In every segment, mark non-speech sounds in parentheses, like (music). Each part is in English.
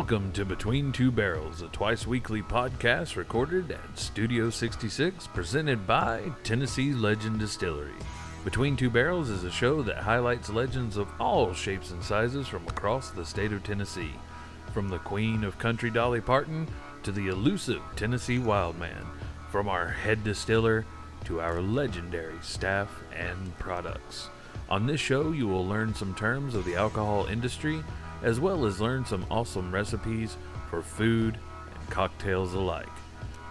Welcome to Between Two Barrels, a twice weekly podcast recorded at Studio 66, presented by Tennessee Legend Distillery. Between Two Barrels is a show that highlights legends of all shapes and sizes from across the state of Tennessee, from the queen of country Dolly Parton to the elusive Tennessee Wildman, from our head distiller to our legendary staff and products. On this show, you will learn some terms of the alcohol industry as well as learn some awesome recipes for food and cocktails alike.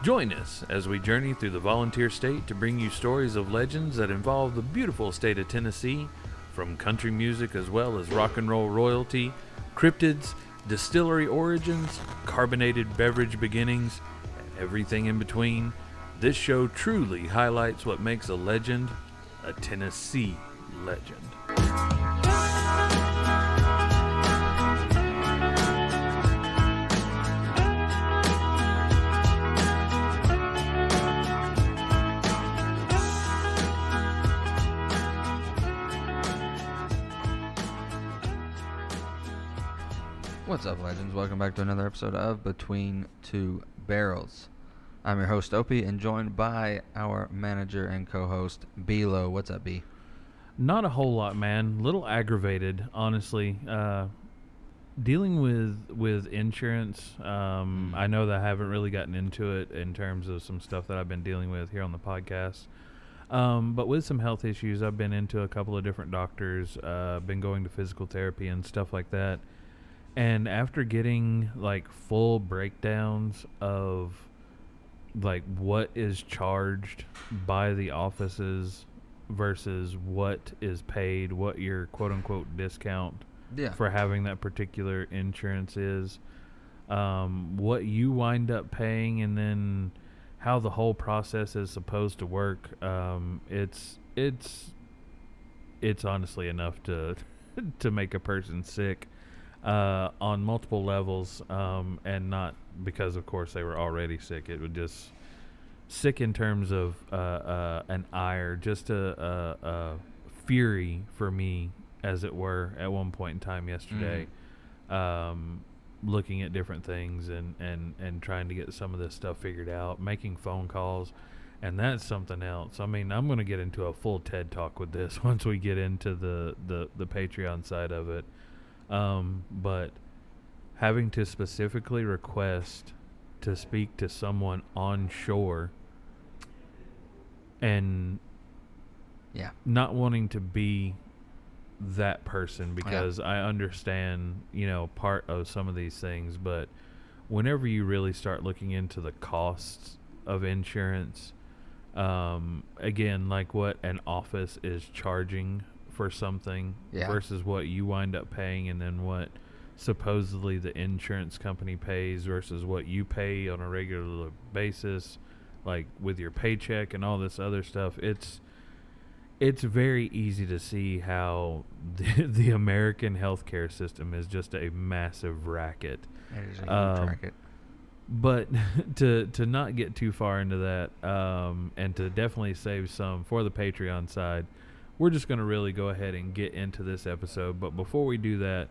Join us as we journey through the volunteer state to bring you stories of legends that involve the beautiful state of Tennessee, from country music as well as rock and roll royalty, cryptids, distillery origins, carbonated beverage beginnings, and everything in between. This show truly highlights what makes a legend a Tennessee legend. What's up, legends? Welcome back to another episode of Between Two Barrels. I'm your host, Opie, and joined by our manager and co host, Bilo. What's up, B? Not a whole lot, man. Little aggravated, honestly. Uh, dealing with with insurance, um, Mm. I know that I haven't really gotten into it in terms of some stuff that I've been dealing with here on the podcast. Um, but with some health issues, I've been into a couple of different doctors, uh, been going to physical therapy and stuff like that. And after getting like full breakdowns of like what is charged by the offices versus what is paid, what your quote unquote discount Yeah. for having that particular insurance is, um, what you wind up paying, and then how the whole process is supposed to work. Um, it's it's it's honestly enough to (laughs) to make a person sick uh, on multiple levels, um, and not because, of course, they were already sick. It would just sick in terms of uh, uh, an ire, just a, a, a fury for me, as it were, at one point in time yesterday. Um, looking at different things and, and, and trying to get some of this stuff figured out, making phone calls, and that's something else. I mean, I'm going to get into a full TED talk with this (laughs) once we get into the, the, the Patreon side of it. Um, but having to specifically request to speak to someone on shore and Yeah. not wanting to be that person because I understand, you know, part of some of these things, but whenever you really start looking into the costs of insurance, um, again, like what an office is charging for something Yeah. versus what you wind up paying, and then what supposedly the insurance company pays versus what you pay on a regular basis, like with your paycheck and all this other stuff. It's it's very easy to see how (laughs) the, the American healthcare system is just a massive racket. It is a huge Um, racket. But (laughs) to to not get too far into that, um, and to definitely save some for the Patreon side, we're just going to really go ahead and get into this episode. But before we do that,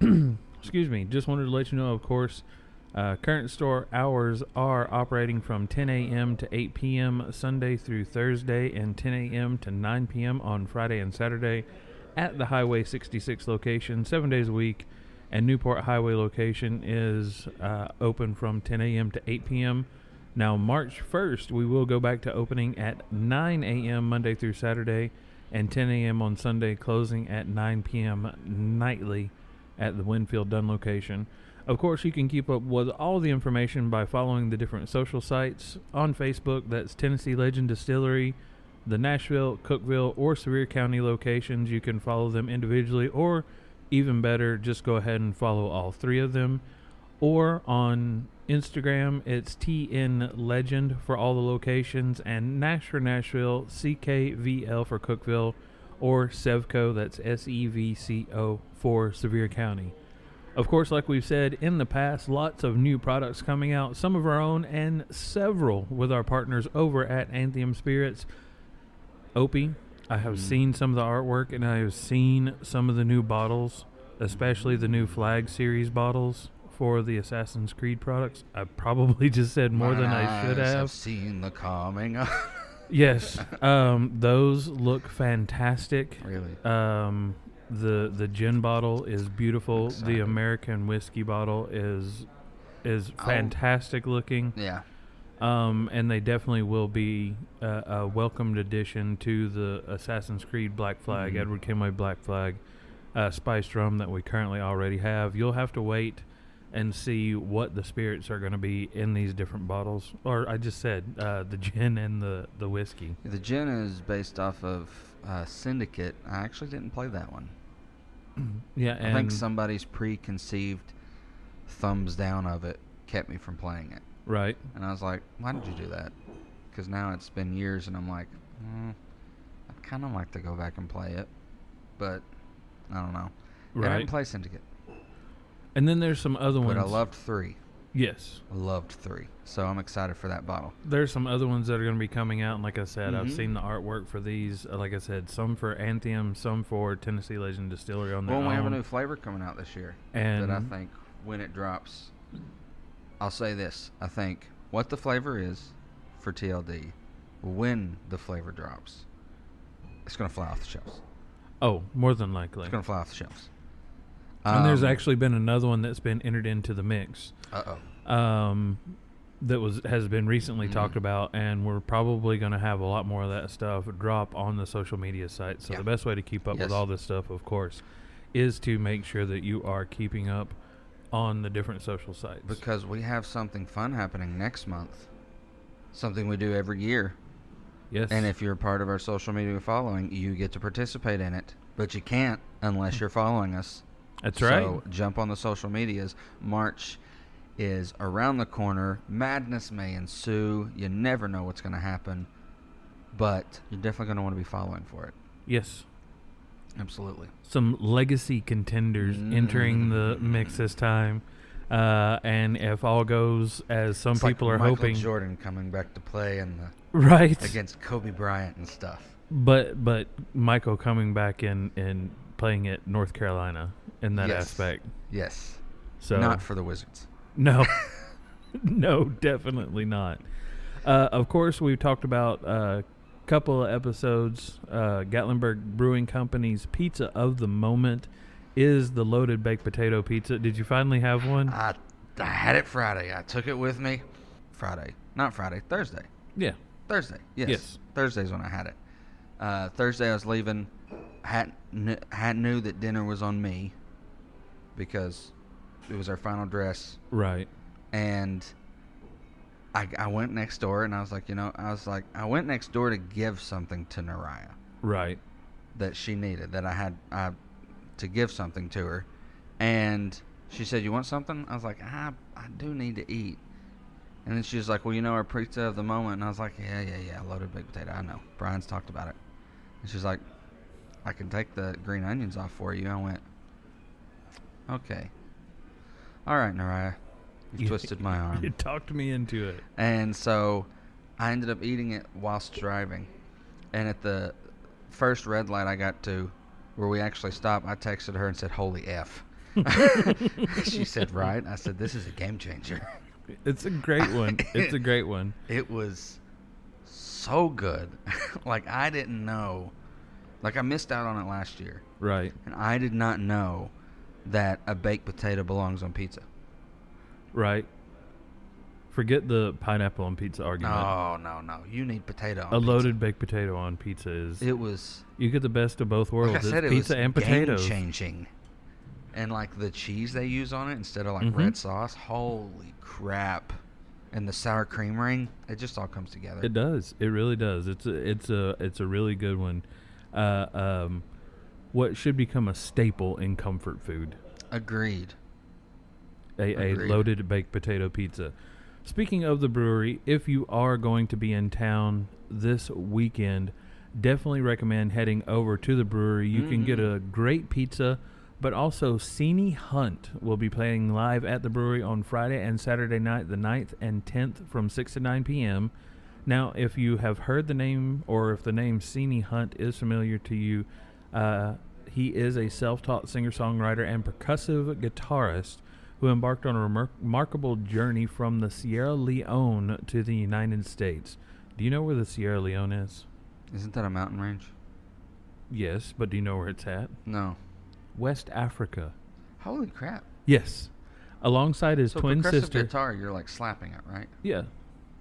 (clears throat) excuse me, just wanted to let you know, of course, uh, current store hours are operating from 10 a.m. to 8 p.m. Sunday through Thursday, and 10 a.m. to 9 p.m. on Friday and Saturday at the Highway 66 location, seven days a week. And Newport Highway location is uh, open from 10 a.m. to 8 p.m. Now, March 1st, we will go back to opening at 9 a.m. Monday through Saturday and 10 a.m. on Sunday, closing at 9 p.m. nightly at the Winfield Dunn location. Of course, you can keep up with all the information by following the different social sites on Facebook. That's Tennessee Legend Distillery, the Nashville, Cookeville, or Sevier County locations. You can follow them individually, or even better, just go ahead and follow all three of them. Or on Instagram, it's TN Legend for all the locations, and Nash for Nashville, CKVL for Cookeville, or Sevco, that's S E V C O, for Sevier County. Of course, like we've said in the past, lots of new products coming out, some of our own and several with our partners over at Anthem Spirits. Opie, I have Mm. seen some of the artwork and I have seen some of the new bottles, especially the new Flag Series bottles for the Assassin's Creed products. I probably (laughs) just said more than I should have. seen the coming. (laughs) Yes, um, those look fantastic. really? Um, the the gin bottle is beautiful. The American whiskey bottle is is Oh. fantastic looking. Yeah. Um, and they definitely will be uh, a welcomed addition to the Assassin's Creed Black Flag, Mhm. Edward Kenway Black Flag, uh, spiced rum that we currently already have. You'll have to wait and see what the spirits are going to be in these different bottles. Or I just said uh, the gin and the the whiskey. The gin is based off of uh, Syndicate. I actually didn't play that one. (clears throat) Yeah, I think somebody's preconceived thumbs down of it kept me from playing it. right. And I was like, why did you do that? Because now it's been years, and I'm like, mm, I'd kind of like to go back and play it, but I don't know. Yeah, I didn't play Syndicate, And then there's some other ones. but I loved three. Yes. I loved three, so I'm excited for that bottle. There's some other ones that are going to be coming out, and like I said, I've Mhm. seen the artwork for these. Uh, Like I said, some for Anthem, some for Tennessee Legend Distillery on their Well, we have a new flavor coming out this year and that I think when it drops, I'll say this: I think what the flavor is for TLD, when the flavor drops, it's gonna fly off the shelves. oh, more than likely. It's gonna fly off the shelves. And there's Um, actually been another one that's been entered into the mix. Uh-oh. Um, that was has been recently Mhm. talked about, and we're probably going to have a lot more of that stuff drop on the social media sites. So Yeah. the best way to keep up Yes. with all this stuff, of course, is to make sure that you are keeping up on the different social sites. Because we have something fun happening next month. Something we do every year. yes, And if you're a part of our social media following, you get to participate in it. But you can't unless you're following us. That's right. So jump on the social medias. March is around the corner. Madness may ensue. You never know what's going to happen. But you're definitely going to want to be following for it. yes, Absolutely. some legacy contenders entering the mix this time. Uh, and if all goes as some It's like people are Michael hoping, Jordan coming back to play in the, right? against Kobe Bryant and stuff. But but Michael coming back in and playing at North Carolina in that Yes. aspect. Yes. So Not for the Wizards. no, (laughs) (laughs) no, definitely not. Uh, of course, we've talked about a couple of episodes. Uh, Gatlinburg Brewing Company's pizza of the moment is the loaded baked potato pizza. Did you finally have one? I, I had it Friday. I took it with me. Friday. Not Friday. Thursday. yeah. Thursday. Yes. Yes. Thursday's when I had it. Uh, Thursday I was leaving. Had kn- had knew that dinner was on me because it was our final dress, Right. and I, I went next door and I was like, you know, I was like, I went next door to give something to Naraya Right. that she needed that I had I, to give something to her, and she said, "You want something?" I was like, "I I do need to eat." And then she was like, "Well, you know our pizza of the moment," and I was like, "Yeah, yeah, yeah, loaded baked potato. I know. Brian's talked about it." And she's like, "I can take the green onions off for you." I went, "Okay, all right, Naraya." You twisted my (laughs) arm. You talked me into it. And so I ended up eating it whilst driving. And at the first red light I got to, where we actually stopped, I texted her and said, Holy F. (laughs) she said, Right. I said, This is a game changer. It's a great one. (laughs) It's a great one. It was so good. like, I didn't know. Like, I missed out on it last year. Right. And I did not know that a baked potato belongs on pizza. Right. Forget the pineapple on pizza argument. No, no, no. You need potato on a loaded baked potato on pizza is It was. you get the best of both worlds. Like I said, it's it pizza was and potatoes. game changing. And like the cheese they use on it instead of like Mhm. red sauce, holy crap! And the sour cream ring, it just all comes together. It does. It really does. It's a it's a it's a really good one. Uh, um, what should become a staple in comfort food? Agreed. A, a Agreed. loaded baked potato pizza. Speaking of the brewery, if you are going to be in town this weekend, definitely recommend heading over to the brewery. You can get a great pizza, but also Cini Hunt will be playing live at the brewery on Friday and Saturday night, the 9th and 10th from 6 to 9 p.m. Now, if you have heard the name or if the name Cini Hunt is familiar to you, uh, he is a self taught singer songwriter and percussive guitarist who embarked on a remar- remarkable journey from the Sierra Leone to the United States. Do you know where the Sierra Leone is? Isn't that a mountain range? Yes, but do you know where it's at? No. West Africa. Holy crap! Yes. Alongside his so twin sister. guitar, you're like slapping it, right? Yeah.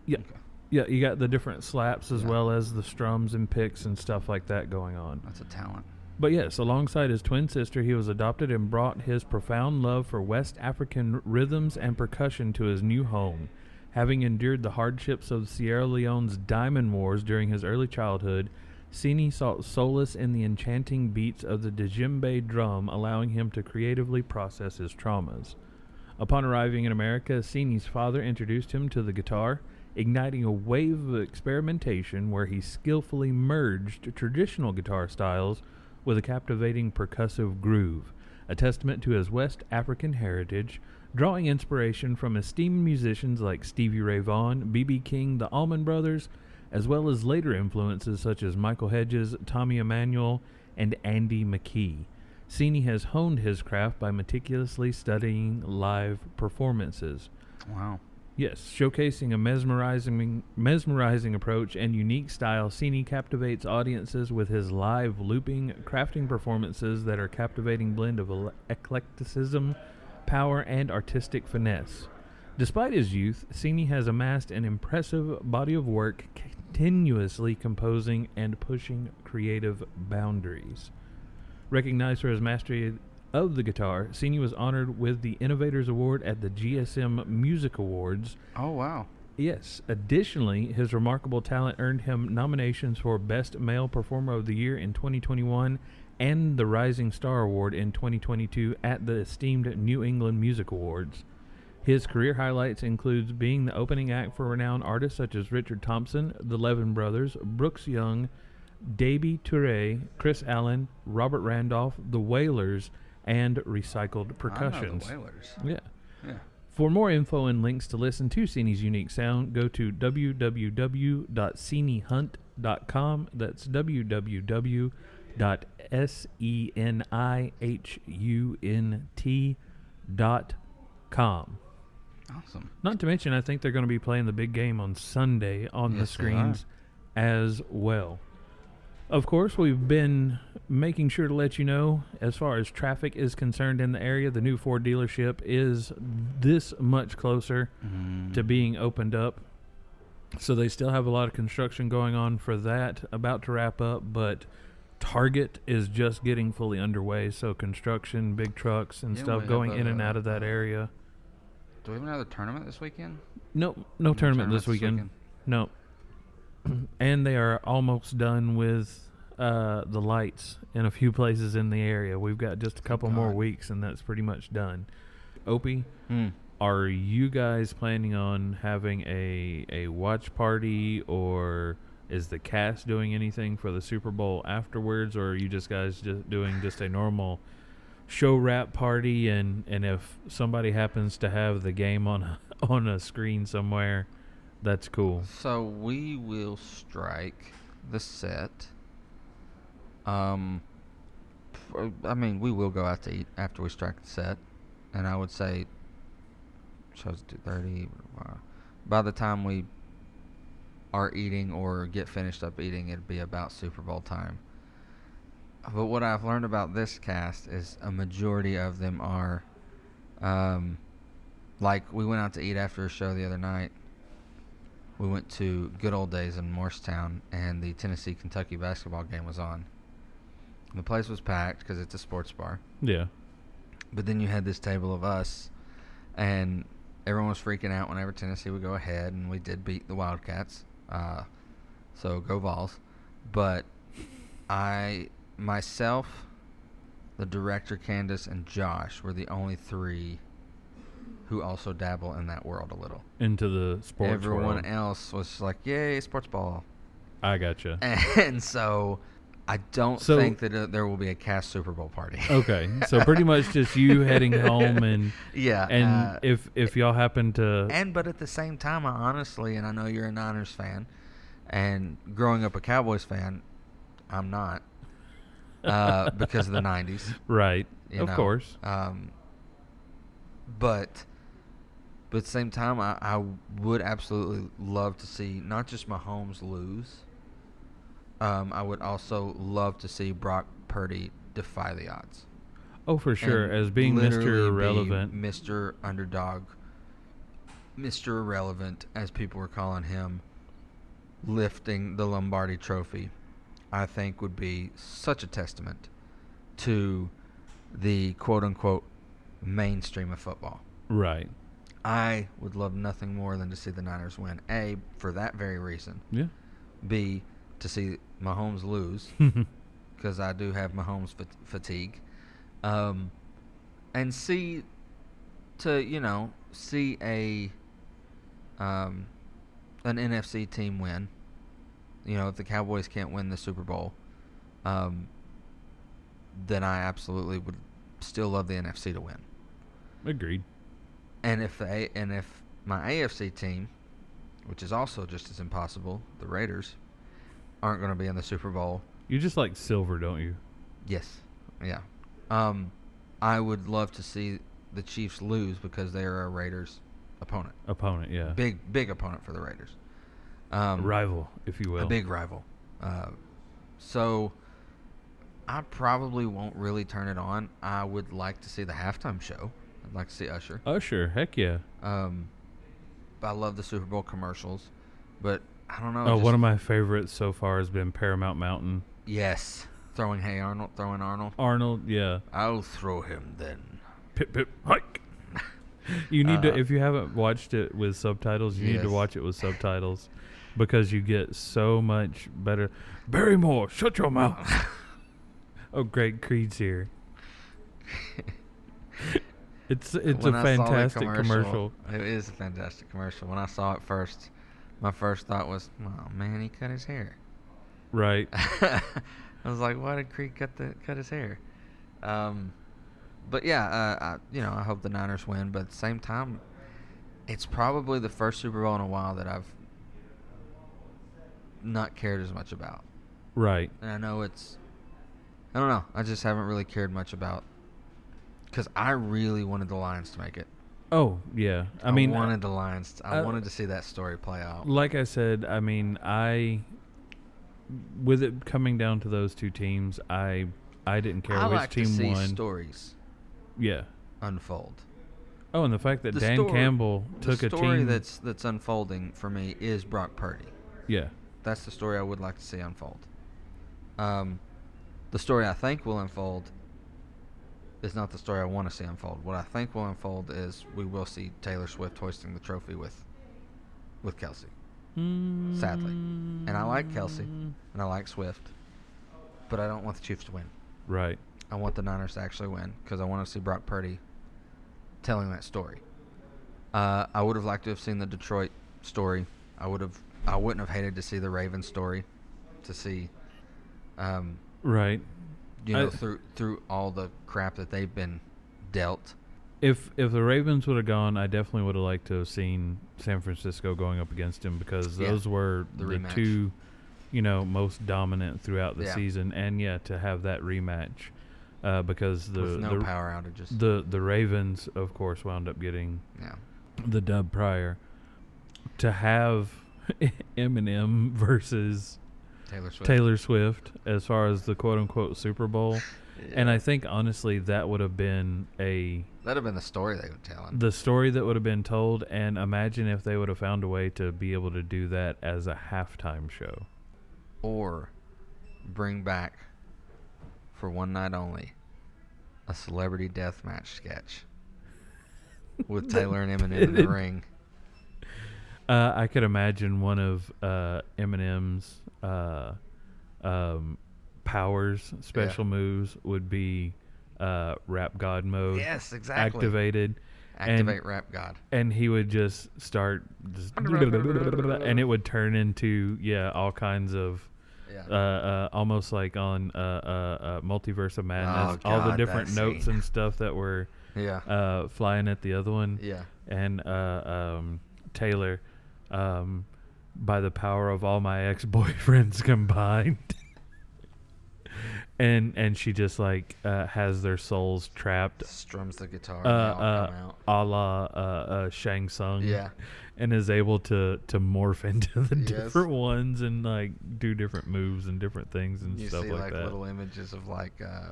Yeah. Okay. Yeah, you got the different slaps as Yeah. well as the strums and picks and stuff like that going on. That's a talent. But yes, alongside his twin sister, he was adopted and brought his profound love for West African rhythms and percussion to his new home. Having endured the hardships of Sierra Leone's Diamond Wars during his early childhood, Cini sought solace in the enchanting beats of the djembe drum, allowing him to creatively process his traumas. Upon arriving in America, Cini's father introduced him to the guitar, igniting a wave of experimentation where he skillfully merged traditional guitar styles with a captivating percussive groove, a testament to his West African heritage, drawing inspiration from esteemed musicians like Stevie Ray Vaughan, B.B. King, the Allman Brothers, as well as later influences such as Michael Hedges, Tommy Emmanuel, and Andy McKee. Cini has honed his craft by meticulously studying live performances. Wow. Yes, showcasing a mesmerizing, mesmerizing approach and unique style, Cini captivates audiences with his live looping, crafting performances that are captivating blend of eclecticism, power, and artistic finesse. Despite his youth, Cini has amassed an impressive body of work, continuously composing and pushing creative boundaries. Recognized for his mastery of the guitar, Cini was honored with the Innovators Award at the GSM Music Awards. Oh wow. Yes. Additionally, his remarkable talent earned him nominations for Best Male Performer of the Year in 2021 and the Rising Star Award in 2022 at the esteemed New England Music Awards. His career highlights includes being the opening act for renowned artists such as Richard Thompson, the Levin Brothers, Brooks Young, Daby Touré, Chris Allen, Robert Randolph, the Wailers, and Recycled know Percussions. the. Yeah. Yeah. For more info and links to listen to Cini's unique sound, go to www.cinihunt.com. That's www.cinihunt.com. Awesome. Not to mention, I think they're going to be playing the big game on Sunday on the Yes, are. screens as well. Of course, we've been making sure to let you know as far as traffic is concerned in the area, the new Ford dealership is this much closer Mm. to being opened up. So they still have a lot of construction going on for that, about to wrap up, but Target is just getting fully underway. So construction, big trucks and Yeah, stuff going in and out of that area. Do we have another tournament this weekend? No, no, tournament this tournaments weekend. No. (clears throat) and they are almost done with uh, the lights in a few places in the area. We've got just a couple more weeks, and that's pretty much done. Opie, Hmm. are you guys planning on having a a watch party, or is the cast doing anything for the Super Bowl afterwards, or are you just guys just doing just a normal show wrap party? And and if somebody happens to have the game on a, (laughs) on a screen somewhere, that's cool. So we will strike the set. Um, I mean, we will go out to eat after we strike the set, and I would say shows two thirty. By the time we are eating or get finished up eating, it'd be about Super Bowl time. But what I've learned about this cast is a majority of them are, um, like we went out to eat after a show the other night we went to Good Old Days in Morristown, and the Tennessee Kentucky basketball game was on. The place was packed because it's a sports bar. Yeah. But then you had this table of us, and everyone was freaking out whenever Tennessee would go ahead, and we did beat the Wildcats. Uh, so go Vols. But I, myself, the director Candace, and Josh were the only three who also dabble in that world a little. Into the sports Everyone world. else was like, "Yay, sports ball!" I gotcha. (laughs) And so, I don't So- think that uh, there will be a cast Super Bowl party. (laughs) Okay, so pretty much just you heading home and (laughs) yeah, and uh, if if y'all happen to and but at the same time, I honestly, and I know you're a Niners fan, and growing up a Cowboys fan, I'm not, uh, because of the '90s. right, you of know. course, Um, but but at the same time, I, I would absolutely love to see not just Mahomes lose. Um, I would also love to see Brock Purdy defy the odds. Oh, for sure. and As being Mr. literally be Irrelevant. Mr. Underdog, Mr. Irrelevant, as people were calling him, lifting the Lombardi Trophy, I think would be such a testament to the quote unquote mainstream of football. Right. I would love nothing more than to see the Niners win. A, for that very reason. Yeah. B, to see Mahomes lose (laughs) because I do have Mahomes fat- fatigue. Um, and C, to you know see a um, an NFC team win. You know, if the Cowboys can't win the Super Bowl, um, then I absolutely would still love the NFC to win. Agreed. And if the and if my AFC team, which is also just as impossible, the Raiders, aren't going to be in the Super Bowl, You just like silver, don't you? yes, yeah, um, I would love to see the Chiefs lose because they are a Raiders opponent, Opponent, yeah. big big opponent for the Raiders, um, Rival, if you will. a big rival. Uh, so I probably won't really turn it on. I would like to see the halftime show. I'd like to see Usher. Usher, heck yeah. Um, I love the Super Bowl commercials, but I don't know. Oh, just- one of my favorites so far has been Paramount Mountain. yes, throwing Hey Arnold, throwing Arnold. Arnold, yeah. I'll throw him then. Pip pip hike. (laughs) you need to Uh, if you haven't watched it with subtitles, you need to watch it with (laughs) subtitles because you get so much better. Barrymore, shut your mouth. (laughs) oh, great Creed's here. It's it's When a I saw the fantastic commercial. It is a fantastic commercial. When I saw it first, my first thought was, "Oh man, he cut his hair." Right. (laughs) I was like, "Why did Creed cut the cut his hair?" Um, but yeah, uh, I, you know, I hope the Niners win. But at the same time, it's probably the first Super Bowl in a while that I've not cared as much about. Right. And I know it's, I don't know. I just haven't really cared much about because I really wanted the Lions to make it. Oh, yeah. I mean, I wanted the Lions. To, I uh, wanted to see that story play out. like I said, I mean, I with it coming down to those two teams, I I didn't care I which like team to see won. stories Yeah. unfold. Oh, and the fact that The Dan story- Campbell took a team that's that's unfolding for me is Brock Purdy. yeah. That's the story I would like to see unfold. Um, the story I think will unfold is not the story I want to see unfold. What I think will unfold is we will see Taylor Swift hoisting the trophy with with Kelce. Sadly. And I like Kelce. Mm. And I like Swift. But I don't want the Chiefs to win. Right. I want the Niners to actually win because I want to see Brock Purdy telling that story. Uh, I would have liked to have seen the Detroit story. I would have. I wouldn't have hated to see the Ravens story, to see, um, Right. You know, I- through through all the crap that they've been dealt. If if the Ravens would have gone, I definitely would have liked to have seen San Francisco going up against him because Yeah, those were the the, two, you know, most dominant throughout the Yeah. season, and yeah, to have that rematch, uh, because the no the, power outages. the the Ravens, of course, wound up getting yeah, the dub prior. To have (laughs) Eminem versus Taylor Swift. Taylor Swift as far as the quote unquote Super Bowl. And I think honestly that would have been a that'd have been the story they would tell. the story that would have been told and imagine if they would have found a way to be able to do that as a halftime show. or bring back for one night only a celebrity death match sketch with (laughs) Taylor and Eminem in the (laughs) ring. Uh, I could imagine one of uh, Eminem's uh, um, powers, special moves would be uh, rap god mode Yes, exactly. activated. Activate Rap God. and he would just start just and it would turn into yeah all kinds of Yeah. uh, uh almost like on uh, uh, uh multiverse of madness Oh, all the different notes scene. and stuff that were yeah. uh flying at the other one yeah. and uh um taylor um by the power of all my ex-boyfriends (laughs) combined and and she just like uh, has their souls trapped, Strums the guitar. uh, and they all uh, a la uh, uh, Shang Tsung. Yeah. and is able to to morph (laughs) into the Yes. different ones and like do different moves and different things and You stuff see like, like, that. little images of like uh,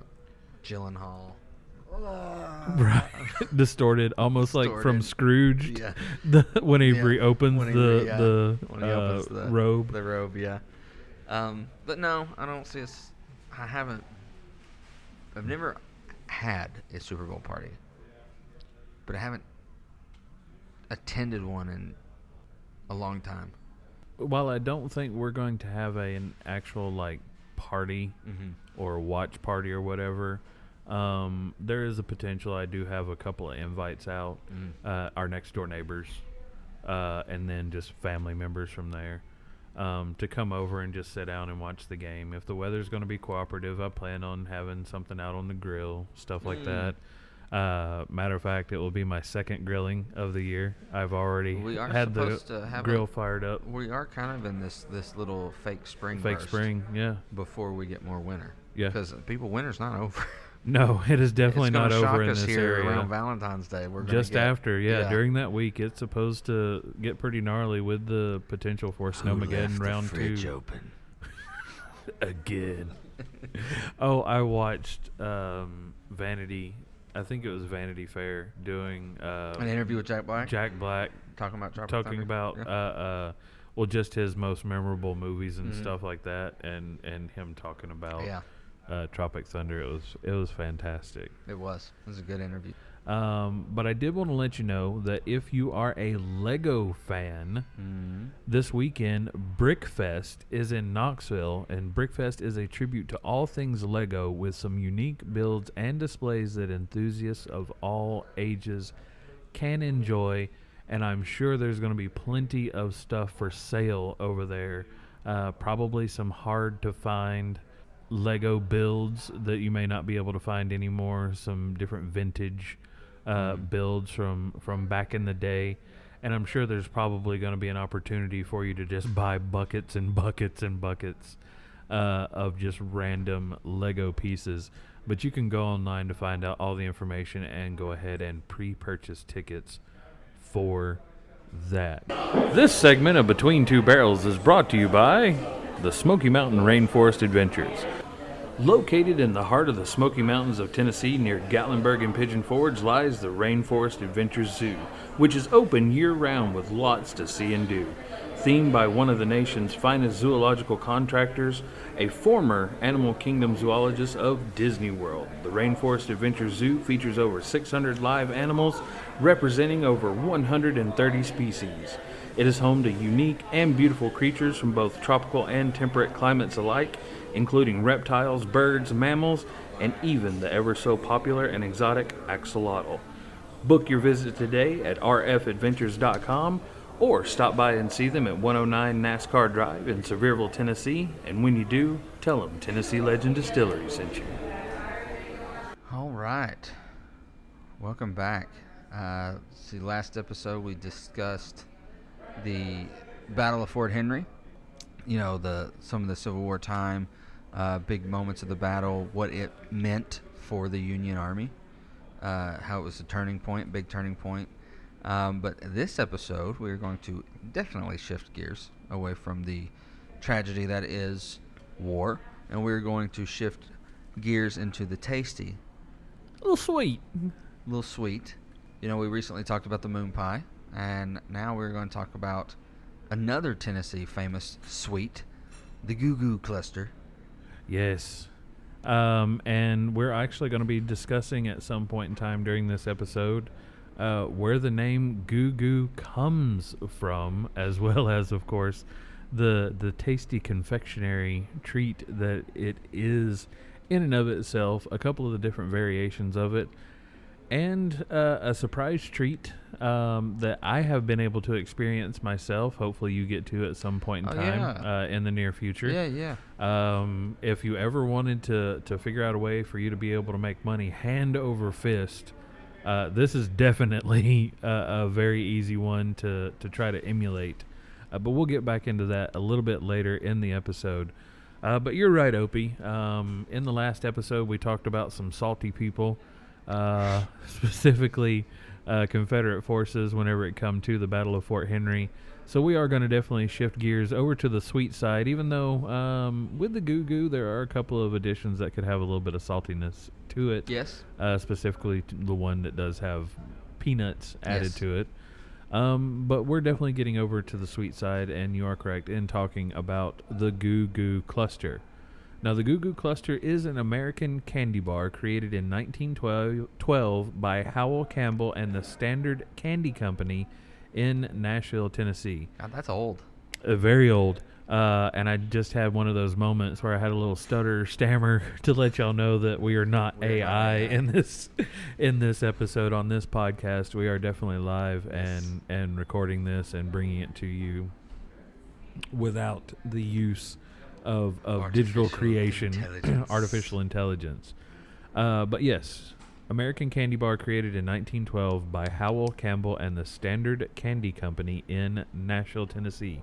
Gyllenhaal. Right, (laughs) distorted, almost like from Distorted. Scrooge. Yeah. (laughs) The, when he Yeah, reopens when he the re- yeah, the, when he uh, opens the robe. The robe, yeah. Um, but no, I don't see us. I haven't. I've never had a Super Bowl party, but I haven't attended one in a long time. While I don't think we're going to have a, an actual like party Mm-hmm. or watch party or whatever, um, there is a potential. I do have a couple of invites out. Mm. uh, our next door neighbors, uh, and then just family members from there um, to come over and just sit down and watch the game. If the weather's going to be cooperative, I plan on having something out on the grill, stuff like Mm. that. Uh, matter of fact, it will be my second grilling of the year. I've already had the grill a, fired up. We are kind of in this this little fake spring. Fake spring, yeah, Before we get more winter. yeah. Because people, winter's not over. (laughs) No, it is definitely it's not shock over in this here area. around Valentine's Day. We're Just get- after, yeah, during that week, it's supposed to get pretty gnarly with the potential for Who left snowmageddon the round fridge two. open? (laughs) again. (laughs) oh, I watched um, Vanity. I think it was Vanity Fair doing uh, An interview with Jack Black. Jack Black talking about Tropic talking Thunder? about Yeah. uh, uh, well, just his most memorable movies and Mhm. stuff like that, and and him talking about yeah, uh, Tropic Thunder. It was it was fantastic. it was. It was a good interview. Um, but I did want to let you know that if you are a Lego fan, Mm-hmm. this weekend, Brickfest is in Knoxville, and Brickfest is a tribute to all things Lego with some unique builds and displays that enthusiasts of all ages can enjoy. And I'm sure there's going to be plenty of stuff for sale over there. Uh, probably some hard to find Lego builds that you may not be able to find anymore. Some different vintage uh, Mhm. builds from from back in the day, and I'm sure there's probably going to be an opportunity for you to just (laughs) buy buckets and buckets and buckets uh, of just random Lego pieces. But you can go online to find out all the information and go ahead and pre-purchase tickets for that. This segment of Between Two Barrels is brought to you by the Smoky Mountain Rainforest Adventures. Located in the heart of the Smoky Mountains of Tennessee near Gatlinburg and Pigeon Forge lies the Rainforest Adventures Zoo, which is open year round with lots to see and do. Themed by one of the nation's finest zoological contractors, a former Animal Kingdom zoologist of Disney World, the Rainforest Adventures Zoo features over 600 live animals representing over 130 species. It is home to unique and beautiful creatures from both tropical and temperate climates alike, including reptiles, birds, mammals, and even the ever so popular and exotic axolotl. Book your visit today at rfadventures.com or stop by and see them at 109 NASCAR Drive in Sevierville, Tennessee. And when you do, tell them Tennessee Legend Distillery sent you. All right, welcome back. Uh, see, last episode we discussed the Battle of Fort Henry. You know, the some of the Civil War time, uh, big moments of the battle, what it meant for the Union Army, uh, how it was a turning point, big turning point. Um, but this episode, we're going to definitely shift gears away from the tragedy that is war, and we're going to shift gears into the tasty A little sweet. little sweet. You know, we recently talked about the moon pie, and now we're going to talk about another Tennessee famous sweet, the Goo Goo Cluster. Yes. Um, and we're actually going to be discussing at some point in time during this episode uh, where the name Goo Goo comes from, as (laughs) well as, of course, the the tasty confectionery treat that it is in and of itself. A couple of the different variations of it, and uh, a surprise treat um, that I have been able to experience myself. Hopefully, you get to at some point in Oh, time yeah. uh, in the near future. Yeah, yeah. Um, if you ever wanted to to figure out a way for you to be able to make money hand over fist, uh, this is definitely (laughs) a, a very easy one to to try to emulate. Uh, but we'll get back into that a little bit later in the episode. Uh, but you're right, Opie. Um, in the last episode, we talked about some salty people, uh, (laughs) specifically uh, Confederate forces whenever it come to the Battle of Fort Henry. So we are going to definitely shift gears over to the sweet side, even though um, with the Goo Goo, there are a couple of additions that could have a little bit of saltiness to it. Yes. Uh, specifically, t- the one that does have peanuts added Yes. to it. Um, but we're definitely getting over to the sweet side, and you are correct in talking about the Goo Goo Cluster. Now, the Goo Goo Cluster is an American candy bar created in 1912 by Howell Campbell and the Standard Candy Company in Nashville, Tennessee. God, that's old. Uh, very old. Uh, and I just had one of those moments where I had a little stutter, (laughs) stammer to let y'all know that we are not We're AI AI. in this (laughs) in this episode on this podcast. We are definitely live and and recording this and bringing it to you without the use of of digital creation, intelligence. (clears throat) artificial intelligence. Uh, but yes, American Candy Bar created in 1912 by Howell Campbell and the Standard Candy Company in Nashville, Tennessee.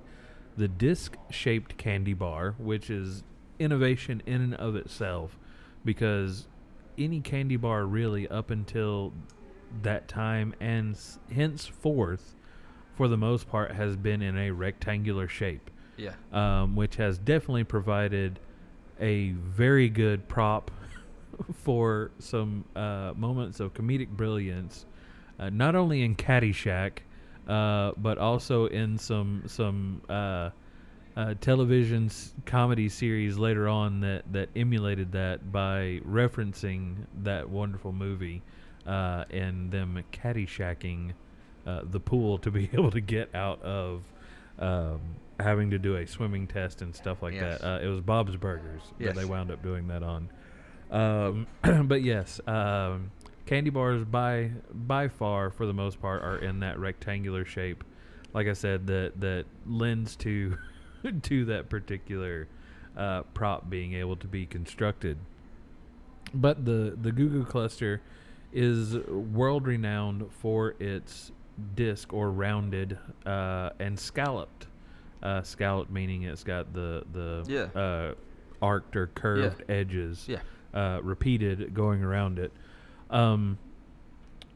The disc-shaped candy bar, which is innovation in and of itself, because any candy bar really up until that time and s- henceforth, for the most part, has been in a rectangular shape Yeah. um, which has definitely provided a very good prop (laughs) for some uh, moments of comedic brilliance, uh, not only in Caddyshack, uh, but also in some some uh, uh, television s- comedy series later on that that emulated that by referencing that wonderful movie uh, and them Caddyshacking uh, the pool to be (laughs) able to get out of um, having to do a swimming test and stuff like Yes. that. Uh, it was Bob's Burgers Yes. that they wound up doing that on. Um, (clears throat) but yes, um, candy bars by by far for the most part are in that rectangular shape. Like I said, that that lends to (laughs) to that particular uh, prop being able to be constructed. But the the Goo Goo cluster is world renowned for its disc or rounded uh, and scalloped. Uh, scalloped meaning it's got the the Yeah. uh, arced or curved edges Yeah. uh, repeated going around it. Um,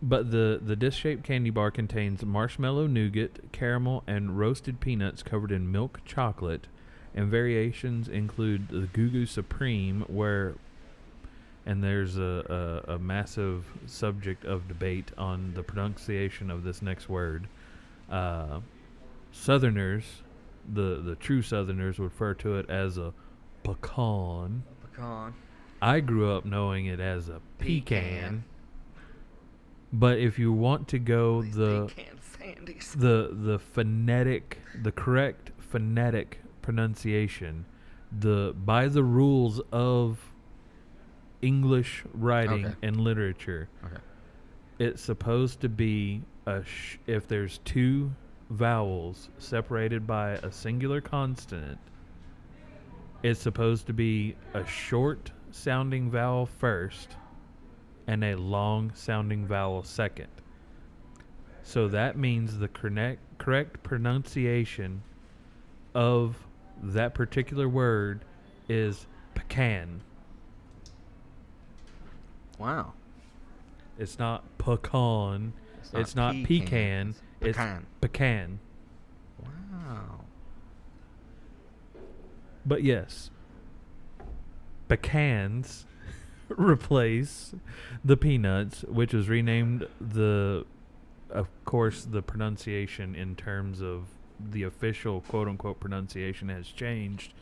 but the the disc shaped candy bar contains marshmallow nougat, caramel, and roasted peanuts covered in milk chocolate. And variations include the Goo Goo Supreme, where and there's a, a, a massive subject of debate on the pronunciation of this next word. Uh, Southerners, the the true Southerners, would refer to it as a pecan. Pecan. I grew up knowing it as a pecan. Pecan. But if you want to go These the (laughs) the the phonetic, the correct phonetic pronunciation, the by the rules of English writing Okay. and literature, Okay. it's supposed to be a sh- if there's two vowels separated by a singular consonant is supposed to be a short sounding vowel first and a long sounding vowel second. So that means the correct correct pronunciation of that particular word is pecan. Wow. it's not pecan. It's not pecan, it's Pecan. pecan. Wow. But yes, pecans (laughs) replace the peanuts, which was renamed the, of course, the pronunciation in terms of the official quote unquote pronunciation has changed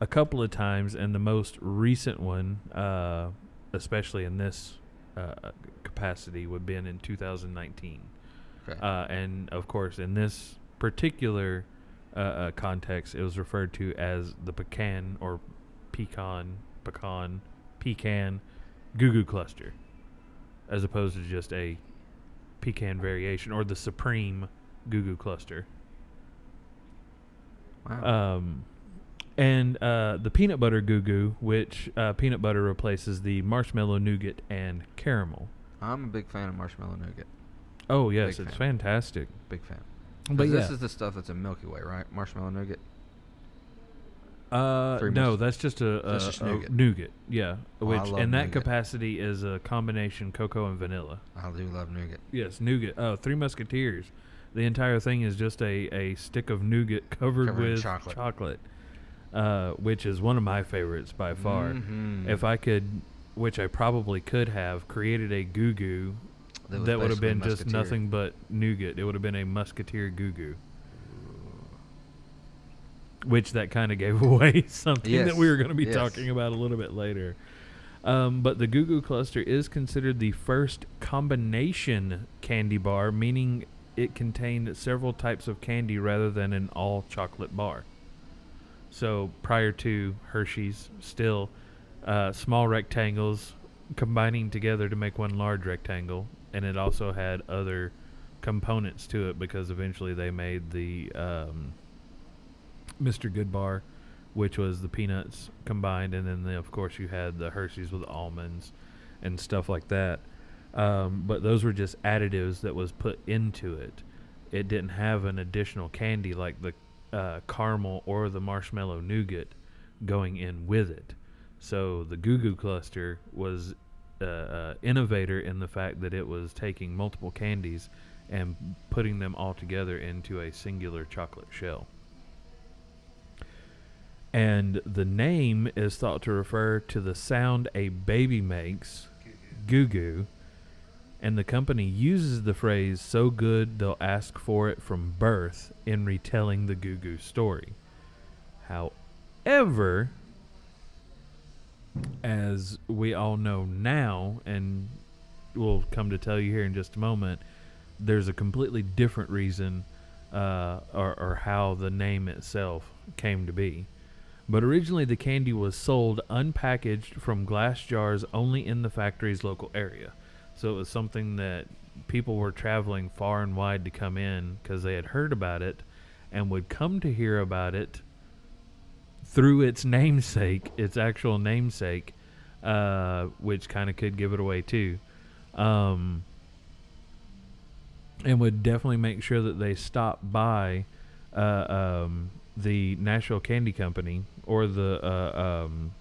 a couple of times, and the most recent one, uh, especially in this uh, capacity, would have been in 2019. Okay. Uh, and of course, in this particular uh, uh, context, it was referred to as the pecan or pecan, pecan, pecan Goo Goo cluster, as opposed to just a pecan variation or the supreme Goo Goo cluster. wow. Um, and uh, the peanut butter Goo Goo, which uh, peanut butter replaces the marshmallow nougat and caramel. I'm a big fan of marshmallow nougat. Oh yes, Big it's fan. fantastic. Big fan. But yeah, this is the stuff that's a Milky Way, right? Marshmallow nougat. Uh, Three no, that's just a, a, That's just a nougat. nougat. Yeah, Oh, I which love in that nougat. capacity is a combination cocoa and vanilla. I do love nougat. Yes, nougat. Oh, Three Musketeers. The entire thing is just a, a stick of nougat covered, Covered in with chocolate. chocolate, uh, which is one of my favorites by far. Mhm. If I could, which I probably could have, created a goo goo That that would have been just nothing but nougat. It would have been a Musketeer goo goo. Which that kind of gave (laughs) away something that we were going to be yes. talking about a little bit later. Um, but the Goo Goo Cluster is considered the first combination candy bar, meaning it contained several types of candy rather than an all chocolate bar. So prior to Hershey's, still uh, small rectangles combining together to make one large rectangle, and it also had other components to it because eventually they made the um, Mr. Goodbar, which was the peanuts combined, and then the, of course you had the Hershey's with almonds and stuff like that. Um, but those were just additives that was put into it. It didn't have an additional candy like the uh, caramel or the marshmallow nougat going in with it. So the Goo Goo Cluster was uh, uh, innovator in the fact that it was taking multiple candies and putting them all together into a singular chocolate shell. And the name is thought to refer to the sound a baby makes, goo goo, and the company uses the phrase so good they'll ask for it from birth in retelling the goo goo story. However, as we all know now, and we'll come to tell you here in just a moment, there's a completely different reason uh, or, or how the name itself came to be. But originally, the candy was sold unpackaged from glass jars only in the factory's local area. So it was something that people were traveling far and wide to come in because they had heard about it and would come to hear about it through its namesake, its actual namesake, uh, which kind of could give it away too. Um, and would definitely make sure that they stop by uh, um, the Nashville Candy Company or the uh, um,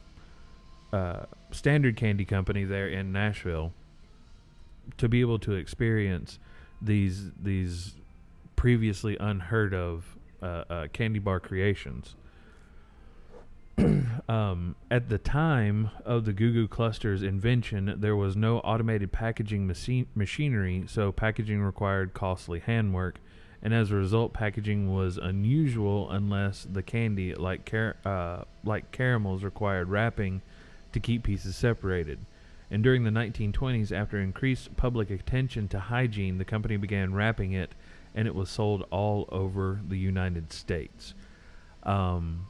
uh, Standard Candy Company there in Nashville to be able to experience these these previously unheard of uh, uh, candy bar creations. (clears throat) um, at the time of the Goo Goo Cluster's invention, there was no automated packaging machi- machinery, so packaging required costly handwork, and as a result, packaging was unusual unless the candy, like car- uh, like caramels, required wrapping to keep pieces separated. And during the 1920s, after increased public attention to hygiene, the company began wrapping it, and it was sold all over the United States. Um,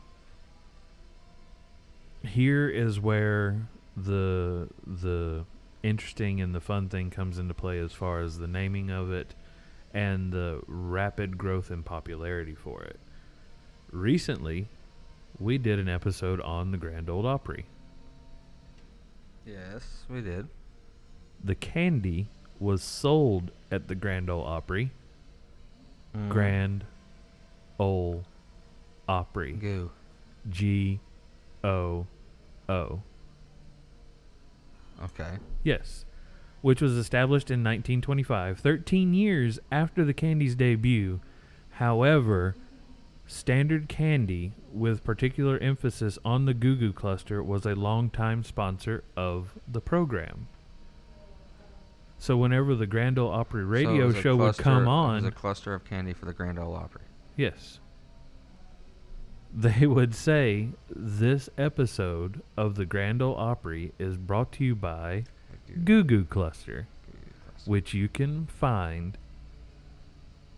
here is where the the interesting and the fun thing comes into play as far as the naming of it and the rapid growth in popularity for it. Recently, we did an episode on the Grand Old Opry. Yes, we did. The candy was sold at the Grand Ole Opry. Mm. Grand Ole Opry. Goo. G O O. Okay. Yes. Which was established in 1925, 13 years after the candy's debut. However, Standard Candy, with particular emphasis on the Goo Goo Cluster, was a longtime sponsor of the program. So whenever the Grand Ole Opry radio a show would cluster- come It on, was a cluster of candy for the Grand Ole Opry. Yes. They (laughs) would say this episode of the Grand Ole Opry is brought to you by Goo Goo Cluster, which you can find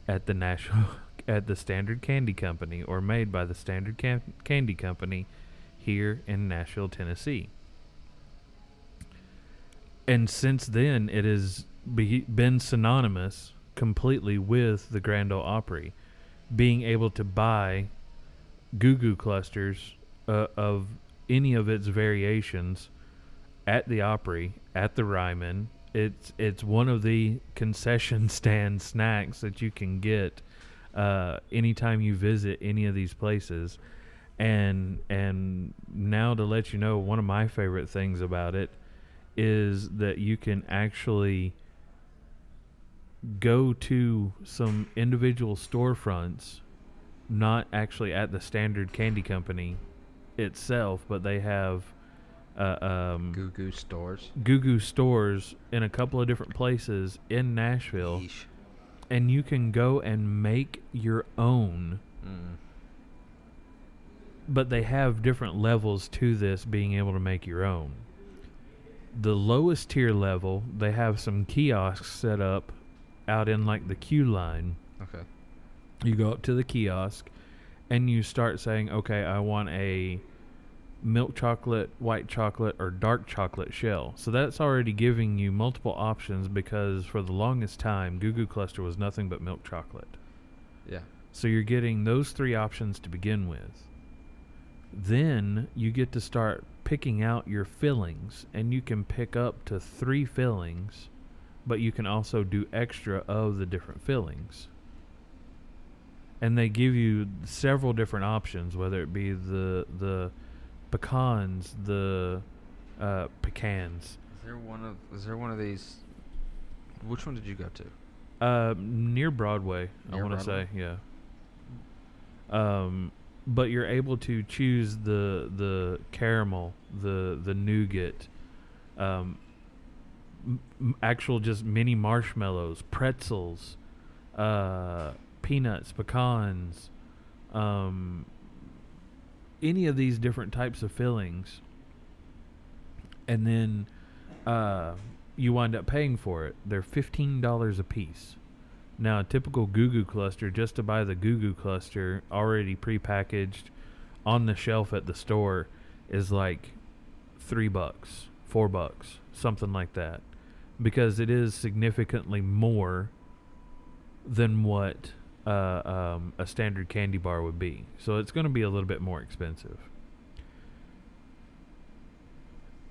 at the National (laughs) at the Standard Candy Company or made by the Standard Can- Candy Company here in Nashville, Tennessee. And since then, it has be- been synonymous completely with the Grand Ole Opry, being able to buy Goo Goo clusters uh, of any of its variations at the Opry, at the Ryman. It's it's one of the concession (laughs) stand snacks that you can get uh, anytime you visit any of these places, and and now to let you know one of my favorite things about it is that you can actually go to some individual storefronts not actually at the standard candy company itself but they have uh, um, Goo Goo stores. Goo Goo stores in a couple of different places in Nashville, Yeesh. and you can go and make your own. Mm. But they have different levels to this being able to make your own. The lowest tier level, they have some kiosks set up out in like the queue line. Okay. You go up to the kiosk and you start saying, okay, I want a milk chocolate, white chocolate, or dark chocolate shell. So that's already giving you multiple options because for the longest time, Goo Goo Cluster was nothing but milk chocolate. Yeah. So you're getting those three options to begin with. Then you get to start picking out your fillings, and you can pick up to three fillings, but you can also do extra of the different fillings. And they give you several different options, whether it be the the pecans, the uh, pecans, Is there one of Is there one of these? Which one did you go to? Uh, near Broadway, I want to say, yeah. Um, but you're able to choose the the caramel, the the nougat, um, m- actual just mini marshmallows, pretzels, uh, peanuts, pecans, um, any of these different types of fillings, and then uh, you wind up paying for it. They're fifteen dollars a piece. Now, a typical Goo Goo cluster, just to buy the Goo Goo cluster already prepackaged on the shelf at the store, is like three bucks, four bucks, something like that, because it is significantly more than what uh, um, a standard candy bar would be. So it's going to be a little bit more expensive.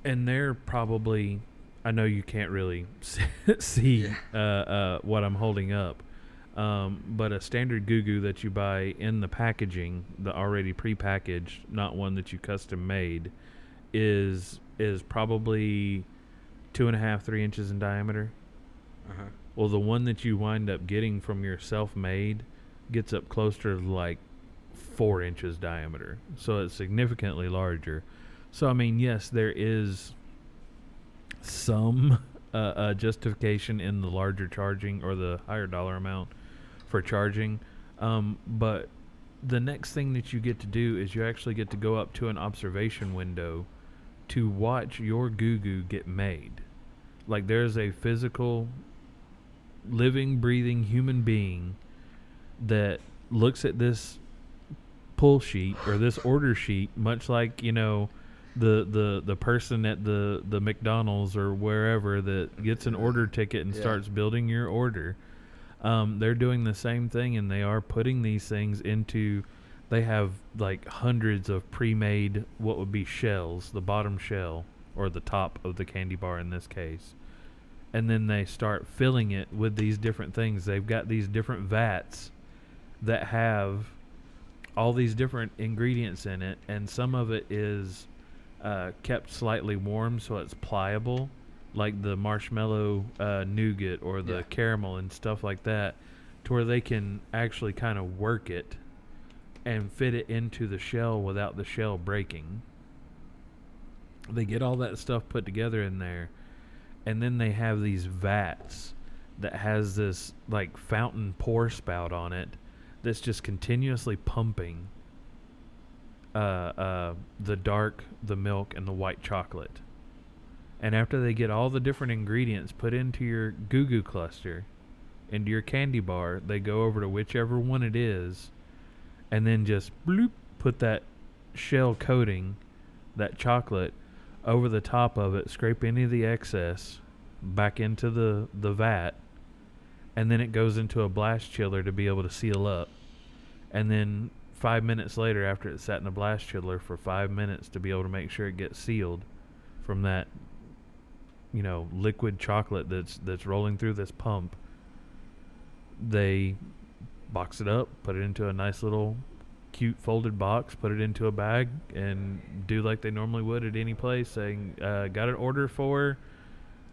And they're probably, I know you can't really (laughs) see Yeah. uh, uh, what I'm holding up, um, but a standard Goo Goo that you buy in the packaging, the already prepackaged, not one that you custom made, is is probably two and a half, three inches in diameter. Uh huh. Well, the one that you wind up getting from your self-made gets up closer to like four inches diameter, so it's significantly larger. So I mean, yes, there is some uh, uh, justification in the larger charging or the higher dollar amount for charging, um, but the next thing that you get to do is you actually get to go up to an observation window to watch your goo goo get made. Like there's a physical living, breathing human being that looks at this pull sheet or this order sheet, much like you know the the the person at the the McDonald's or wherever that gets an order ticket and Yeah. starts building your order. Um, they're doing the same thing, and they are putting these things into. They have like hundreds of pre-made what would be shells, the bottom shell or the top of the candy bar in this case and then they start filling it with these different things. They've got these different vats that have all these different ingredients in it, and some of it is uh, kept slightly warm so it's pliable, like the marshmallow uh, nougat or the Yeah. caramel and stuff like that, to where they can actually kind of work it and fit it into the shell without the shell breaking. They get all that stuff put together in there and then they have these vats that has this like fountain pour spout on it that's just continuously pumping uh, uh, the dark, the milk, and the white chocolate. And after they get all the different ingredients put into your Goo Goo cluster, into your candy bar, they go over to whichever one it is, and then just bloop, put that shell coating, that chocolate, over the top of it, scrape any of the excess back into the, the vat, and then it goes into a blast chiller to be able to seal up. And then five minutes later, after it's sat in a blast chiller for five minutes to be able to make sure it gets sealed from that, you know, liquid chocolate that's that's rolling through this pump, they box it up, put it into a nice little cute folded box, put it into a bag, and do like they normally would at any place, saying, uh, "Got an order for,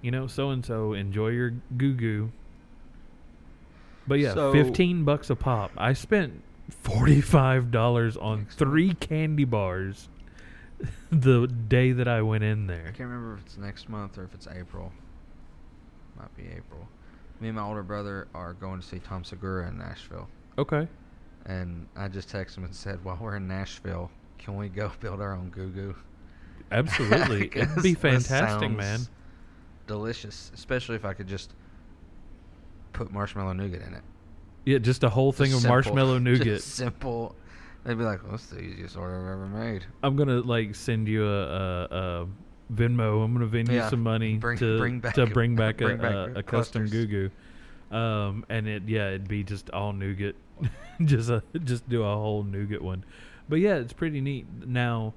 you know, so and so. Enjoy your goo goo." But yeah, So- fifteen bucks a pop. I spent forty five dollars on three candy bars (laughs) the day that I went in there. I can't remember if it's next month or if it's April. Might be April. Me and my older brother are going to see Tom Segura in Nashville. Okay. And I just texted him and said, while we're in Nashville, can we go (laughs) build our own goo goo? Absolutely. (laughs) It'd be fantastic, man. Delicious, especially if I could just put marshmallow nougat in it. Yeah, just a whole thing Just of simple- marshmallow (laughs) nougat. Simple. They'd be like, well, "That's the easiest order I've ever made." I'm gonna like send you a, a, a Venmo. I'm gonna Venmo you Yeah, some money bring- to bring back- to bring back bring a, back a, a custom goo goo. Um, and it yeah, it'd be just all nougat. (laughs) just a just do a whole nougat one. But yeah, it's pretty neat. Now,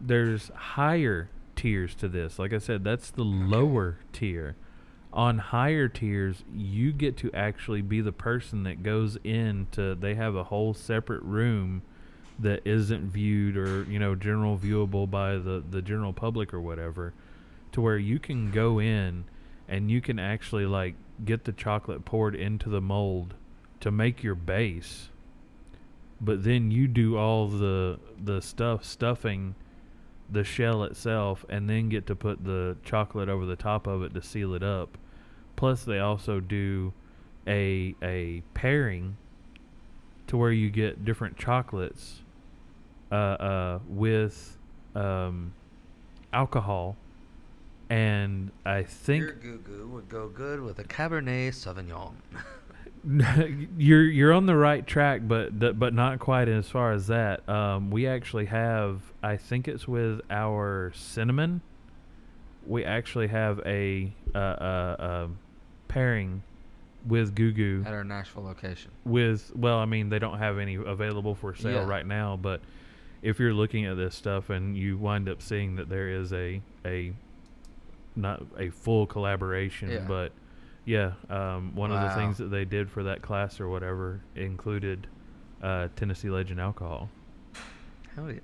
there's higher tiers to this. Like I said, that's the lower tier. On higher tiers, you get to actually be the person that goes in to They have a whole separate room that isn't viewed or you know general viewable by the the general public or whatever, to where you can go in and you can actually like get the chocolate poured into the mold to make your base but then you do all the the stuff stuffing the shell itself and then get to put the chocolate over the top of it to seal it up plus they also do a a pairing to where you get different chocolates uh, uh, with um, alcohol and I think Your goo goo would go good with a Cabernet Sauvignon. (laughs) (laughs) you're you're on the right track, but th- but not quite as far as that. Um, we actually have, I think it's with our cinnamon. We actually have a uh, uh, uh, pairing with Goo Goo at our Nashville location. with well, I mean they don't have any available for sale Yeah. right now, but if you're looking at this stuff and you wind up seeing that there is a a not a full collaboration, Yeah. but yeah, um, one of the things that they did for that class or whatever included uh, Tennessee Legend alcohol. Hell yeah,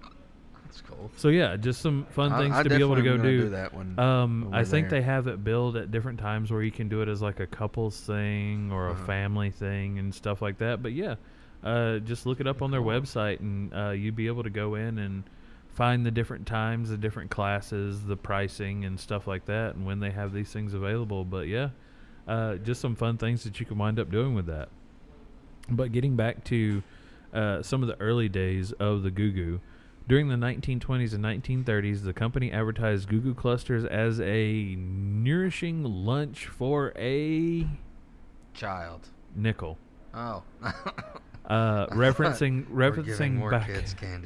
that's cool. So yeah, just some fun things I to be able to go do. do that one. Um, I think there. they have it billed at different times where you can do it as like a couples thing or a Uh-huh. family thing and stuff like that. But yeah, uh, just look it up on their website and uh, you'd be able to go in and find the different times, the different classes, the pricing and stuff like that, and when they have these things available. But yeah, uh, just some fun things that you can wind up doing with that. But getting back to uh, some of the early days of the Goo Goo, during the 1920s and 1930s, the company advertised Goo Goo clusters as a nourishing lunch for a child. nickel. Oh, Uh, (laughs) referencing referencing back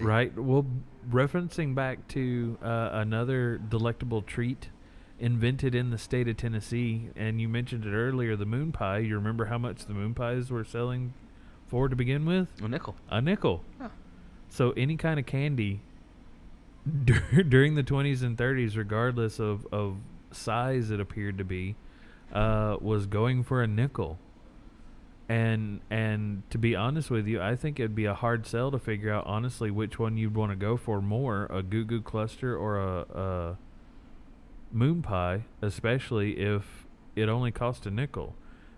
right well referencing back to uh, another delectable treat invented in the state of Tennessee and you mentioned it earlier the moon pie you remember how much the moon pies were selling for to begin with a nickel. a nickel Huh. so any kind of candy (laughs) dur- during the 20s and 30s regardless of, of size it appeared to be uh, was going for a nickel and and to be honest with you i think it'd be a hard sell to figure out honestly which one you'd want to go for more a goo goo cluster or a, a moon pie especially if it only cost a nickel.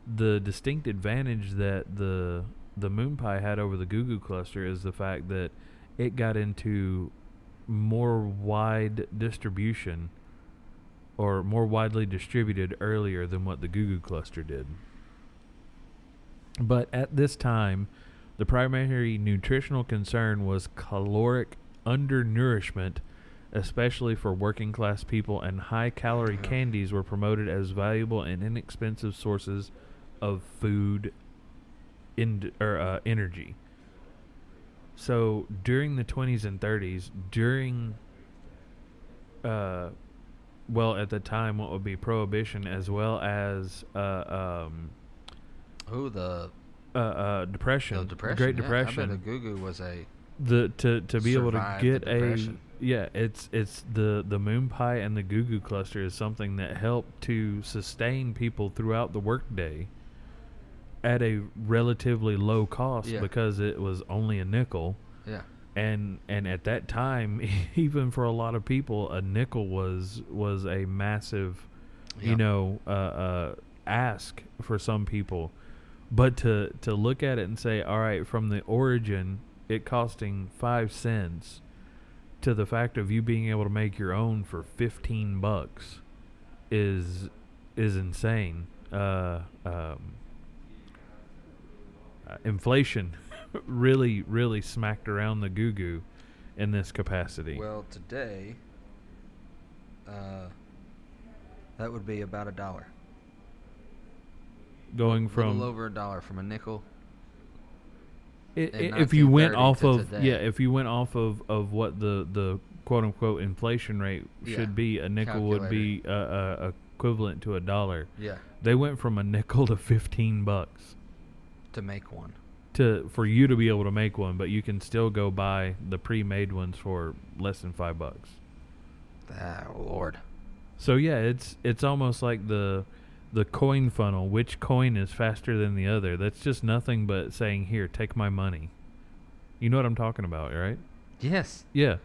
The distinct advantage that the the moon pie had over the goo goo cluster is the fact that it got into more wide distribution or more widely distributed earlier than what the goo goo cluster did. But at this time, the primary nutritional concern was caloric undernourishment, especially for working class people, and high calorie candies were promoted as valuable and inexpensive sources of food in, or, uh, energy. So during the 20s and 30s, during, uh, well, at the time, what would be prohibition, as well as uh, um, Ooh, the, uh, uh, depression, the depression. Great yeah, I bet Depression, the goo goo was a the to to be able to get a depression. Yeah, it's it's the the moon pie and the goo goo cluster is something that helped to sustain people throughout the workday at a relatively low cost Yeah. because it was only a nickel. yeah. and and at that time, (laughs) even for a lot of people, a nickel was was a massive, you know, uh, uh, ask for some people. But to to look at it and say, all right, from the origin, it costing five cents, to the fact of you being able to make your own for fifteen bucks, is is insane. Uh, um, uh, inflation (laughs) really, really smacked around the goo goo in this capacity. Well, today, uh, that would be about a dollar. Going from a little over a dollar from a nickel. If you went off of today. yeah, if you went off of, of what the, the quote unquote inflation rate Yeah, should be, a nickel would be uh, uh, equivalent to a dollar. Yeah, They went from a nickel to fifteen bucks to make one. to for you to be able to make one, but you can still go buy the pre-made ones for less than five bucks. Ah, Lord. So yeah, it's it's almost like the the coin funnel. Which coin is faster than the other? That's just nothing but saying, "Here, take my money." You know what I'm talking about, right? Yes, Yeah.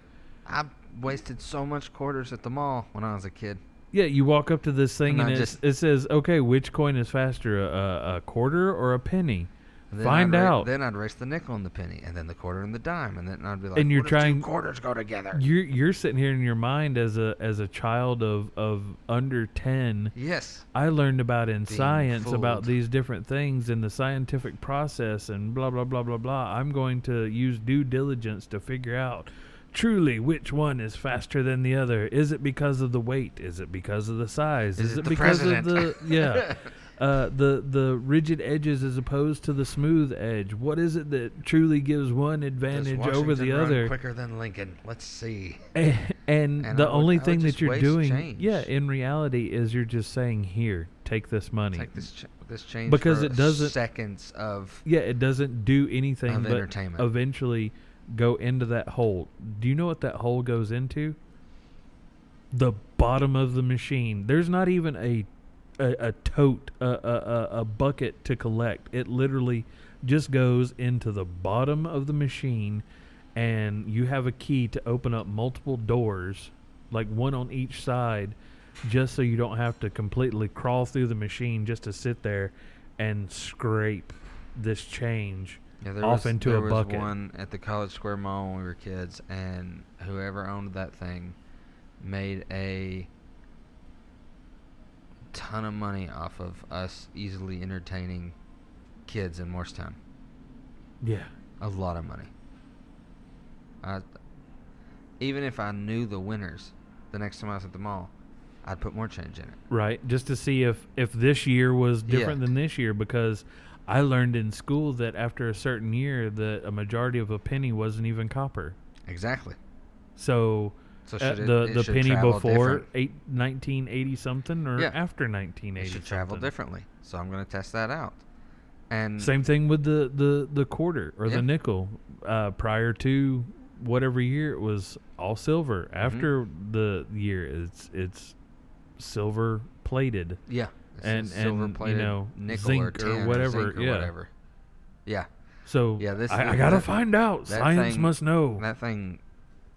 I wasted so much quarters at the mall when I was a kid. Yeah, you walk up to this thing And and, I it's, just- it says, "Okay, which coin is faster, a, a quarter or a penny?" Then Find I'd ra- out. Then I'd race the nickel and the penny, and then the quarter and the dime, and then I'd be like, And you're "What if two trying- quarters go together." You're you're sitting here in your mind as a as a child of of under ten. yes. I learned about in Being science about fooled. these different things in the scientific process and blah blah blah blah blah. I'm going to use due diligence to figure out truly which one is faster than the other. Is it because of the weight? Is it because of the size? Is it the because president? of the yeah? (laughs) Uh, the the rigid edges as opposed to the smooth edge. What is it that truly gives one advantage over the other? quicker than Lincoln. Let's see. And, and, And the would- only thing that you're doing, change. yeah, in reality, is you're just saying, "Here, take this money." Take this ch- this change Because for it doesn't- seconds of yeah, it doesn't do anything Of but entertainment. eventually go into that hole. Do you know what that hole goes into? The bottom of the machine. There's not even a a, a tote, a, a, a, a bucket to collect. It literally just goes into the bottom of the machine, and you have a key to open up multiple doors, like one on each side, just so you don't have to completely crawl through the machine just to sit there and scrape this change yeah, there off was, into there a was bucket. one at the College Square Mall when we were kids, and whoever owned that thing made a ton of money off of us easily entertaining kids in Morristown. Yeah. A lot of money. I, even if I knew the winners, the next time I was at the mall, I'd put more change in it. Right. Just to see if if this year was different Yeah. than this year because I learned in school that after a certain year that a majority of a penny wasn't even copper. Exactly. So So uh, should it, the it the should penny before different. eight, 1980 something or Yeah. after It 1980 should travel something. differently. So I'm going to test that out. And Same thing with the the the quarter or Yeah. the nickel. Uh, prior to whatever year it was all silver. Mm-hmm. After the year it's it's silver plated. yeah, it's a and- and, you know, nickel zinc or, or whatever, or yeah. whatever. Yeah, So Yeah, this- I, I gotta find out. Science thing- must know. that thing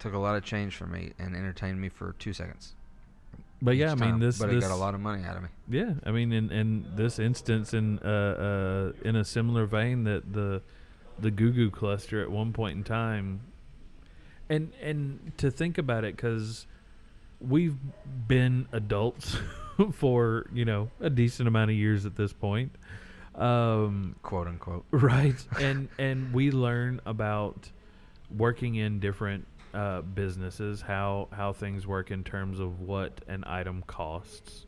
took a lot of change from me and entertained me for two seconds. but yeah, I mean time, this. But this it got a lot of money out of me. Yeah, I mean in in this instance, in uh, uh in a similar vein, that the the Goo Goo cluster at one point in time, and and to think about it, because we've been adults (laughs) for you know a decent amount of years at this point. Um, quote unquote. right (laughs) and and we learn about working in different uh, businesses how how things work in terms of what an item costs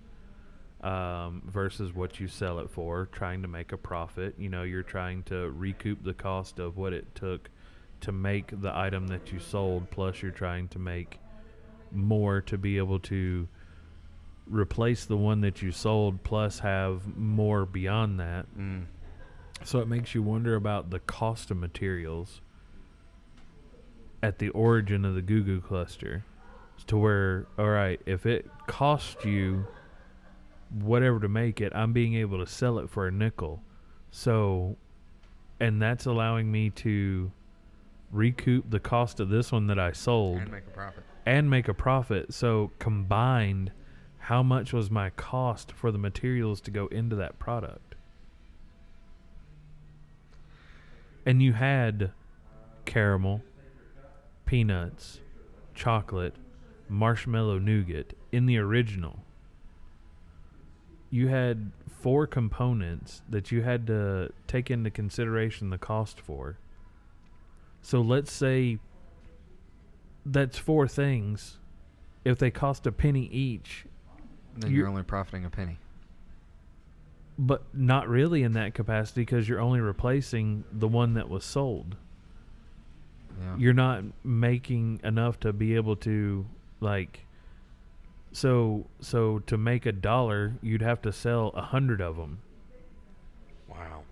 um, versus what you sell it for trying to make a profit. You know you're trying to recoup the cost of what it took to make the item that you sold plus you're trying to make more to be able to replace the one that you sold plus have more beyond that. Mm. so it makes you wonder about the cost of materials at the origin of the Goo Goo cluster. To where, all right, if it costs you whatever to make it, I'm being able to sell it for a nickel. So, and that's allowing me to recoup the cost of this one that I sold And make a profit. and make a profit. So combined, how much was my cost for the materials to go into that product? And you had caramel, peanuts, chocolate, marshmallow nougat in the original. You had four components that you had to take into consideration the cost for. So let's say that's four things. If they cost a penny each, Then You- you're only profiting a penny. but not really in that capacity because you're only replacing the one that was sold. Yeah. You're not making enough to be able to like. So so to make a dollar, you'd have to sell a hundred of them wow.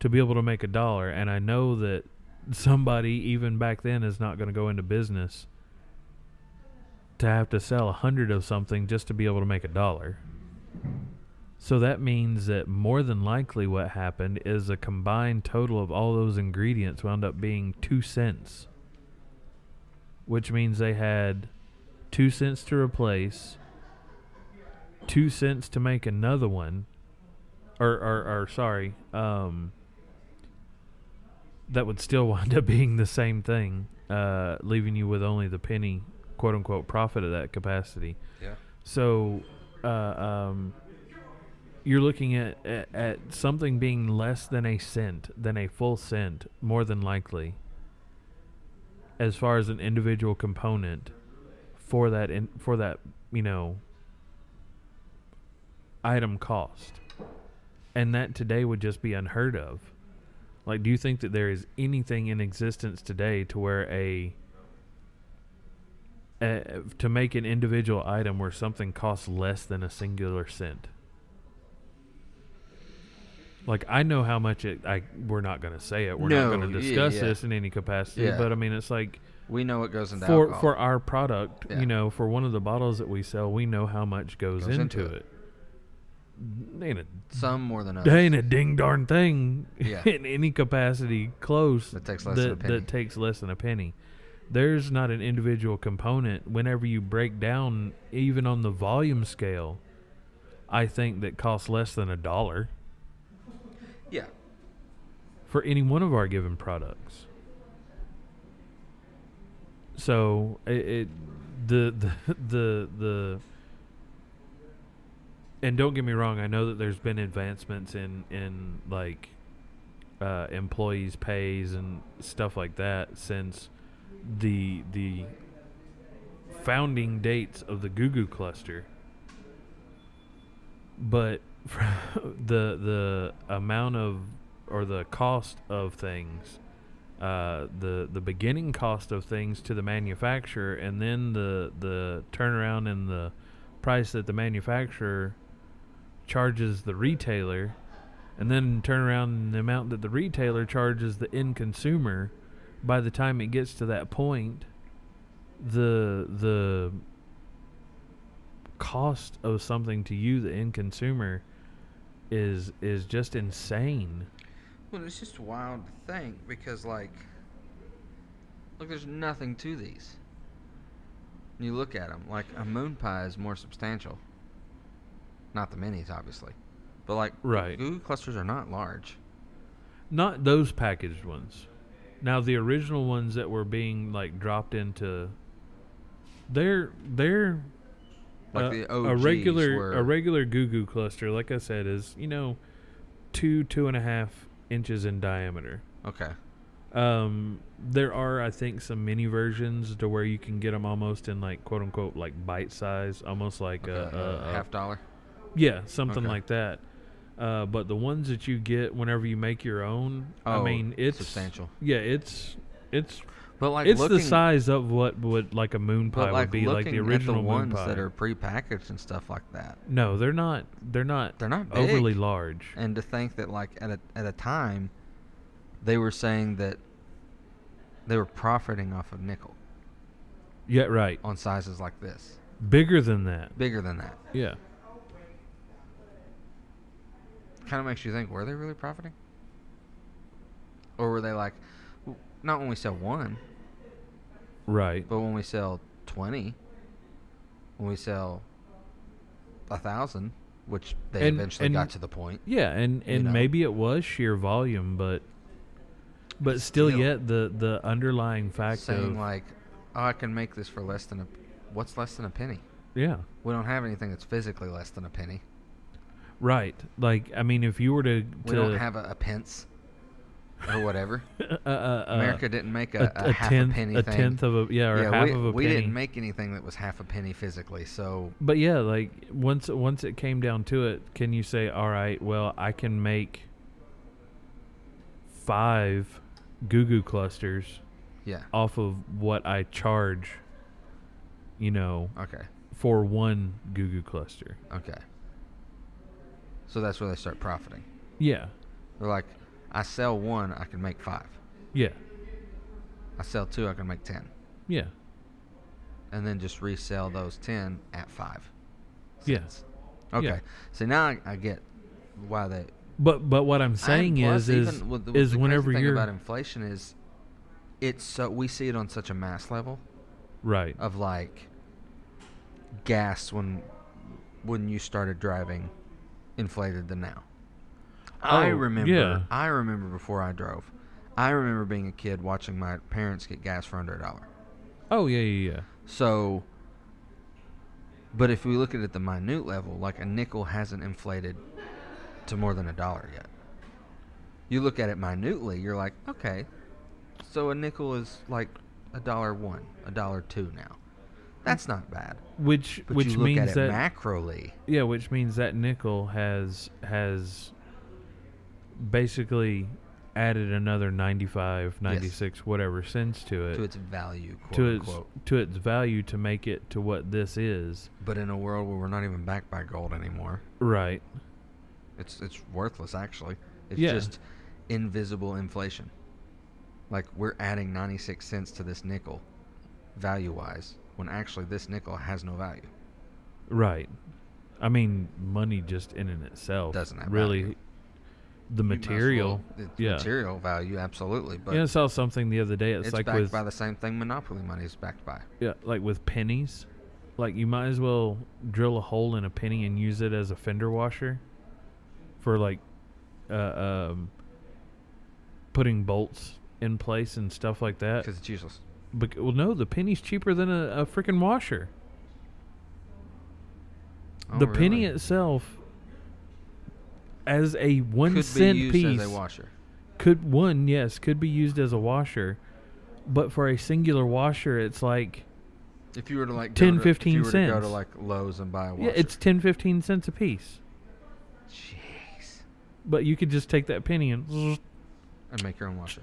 to be able to make a dollar. And I know that somebody even back then is not going to go into business to have to sell a hundred of something just to be able to make a dollar. So that means that more than likely what happened is a combined total of all those ingredients wound up being two cents. Which means they had two cents to replace, two cents to make another one, or, or, or sorry, um, that would still (laughs) wind up being the same thing, uh, leaving you with only the penny, quote unquote, profit of that capacity. Yeah. So, uh, um, you're looking at, at at something being less than a cent, than a full cent, more than likely, as far as an individual component for that in, for that you know item cost, and that today would just be unheard of. Like, do you think that there is anything in existence today to where a uh, to make an individual item where something costs less than a singular cent. Like I know how much it. I we're not going to say it. We're not going to yeah, discuss yeah. this in any capacity. Yeah. But I mean, it's like We know what goes into for alcohol. for our product. Yeah. You know, for one of the bottles that we sell, we know how much goes, Goes into, into it. Ain't a Some more than others. ain't a ding darn thing Yeah. (laughs) in any capacity close That takes less than a penny. that takes less than a penny. There's not an individual component whenever you break down even on the volume scale. I think that costs less than a dollar Yeah. for any one of our given products. So it, it the (laughs) the the the and don't get me wrong, I know that there's been advancements in in like uh, employees' pays and stuff like that since the the founding dates of the Goo Goo cluster. But (laughs) the the amount of or the cost of things, uh, the the beginning cost of things to the manufacturer, and then the the turnaround and the price that the manufacturer charges the retailer, and then turn around and the amount that the retailer charges the end consumer. By the time it gets to that point, the the cost of something to you, the end consumer, is is just insane. Well, it's just wild to think because, like, look, there's nothing to these. You look at them, like, a moon pie is more substantial. Not the minis, obviously. But, like, Right. Goo clusters are not large. Not those packaged ones. Now the original ones that were being like dropped into they're they're Like uh, the a regular were- a regular goo goo cluster, like I said, is, you know, two, two and a half inches in diameter. Okay. Um, there are, I think, some mini versions to where you can get them almost in like quote unquote like bite size, almost like Like a, a, a, half dollar. yeah, something Okay. like that. Uh, but the ones that you get whenever you make your own, I Oh, mean, it's substantial. Yeah, it's it's But, like, it's looking, the size of what would like a moon pie like, would be, like the original the moon ones pie. that are prepackaged and stuff like that. no, they're not. They're not. They're not big. overly large. And to think that, like, at a, at a time, they were saying that they were profiting off of nickel Yeah, right. on sizes like this. Bigger than that. Bigger than that. Yeah. Kind of makes you think, were they really profiting? Or were they like, "W- not when we sell one, Right. but when we sell twenty, when we sell a thousand, which they And- eventually and- got to the point. Yeah, and You and know. maybe it was sheer volume, but but still, Still. yet the the underlying fact saying of like, "Oh, I can make this for less than a, what's less than a penny? yeah, We don't have anything that's physically less than a penny. right. Like I mean, if you were to We don't have a, a pence or whatever. (laughs) uh, uh, uh, America didn't make a, a, a, half tenth a penny a thing. tenth of a yeah or yeah, half we, of a we penny. We didn't make anything that was half a penny physically. So But yeah, like once once it came down to it, can you say, all right, well, I can make five Goo Goo clusters yeah, off of what I charge, you know, okay, for one Goo Goo cluster. okay. So that's where they start profiting. Yeah, They're like, I sell one, I can make five. yeah, I sell two, I can make ten, yeah, and then just resell those ten at five. Yeah. Okay. Yeah. So now I, I get why they. But but what I'm saying is is with the, is the whenever thing you're about inflation is, it's so we see it on such a mass level right, of like gas when when you started driving inflated than now. I Oh, remember yeah. I remember before I drove. I remember being a kid watching my parents get gas for under a dollar. oh yeah yeah yeah, So but if we look at it at the minute level, like a nickel hasn't inflated to more than a dollar yet. You look at it minutely, you're like, okay, so a nickel is like a dollar one, a dollar two now. That's not bad. which But which you look means at that macroly. Yeah, which means that nickel has has basically added another 95, 96, whatever cents to it to its value, quote to its unquote. to its value to make it to what this is. But in a world where we're not even backed by gold anymore, Right. it's it's worthless actually. It's Yeah. just invisible inflation. Like we're adding 96 cents to this nickel value wise when actually this nickel has no value. Right. I mean, money just in and itself Doesn't have really value. The You material. well- yeah. material value absolutely, but yeah, I saw something the other day. It's, it's like backed with by the same thing monopoly money is backed by. yeah, like with pennies. Like you might as well drill a hole in a penny and use it as a fender washer for like uh, um, putting bolts in place and stuff like that. Because it's useless. Bec- well, no, the penny's cheaper than a, a freaking washer. Oh, the penny itself, as a one could cent be used piece, as a washer. could one yes could be used as a washer, but for a singular washer, it's like If you were to like 10, go to, if 15 you were to go to cents. like Lowe's and buy a washer. yeah, it's 10, 15 cents a piece. jeez, But you could just take that penny and and make your own washer.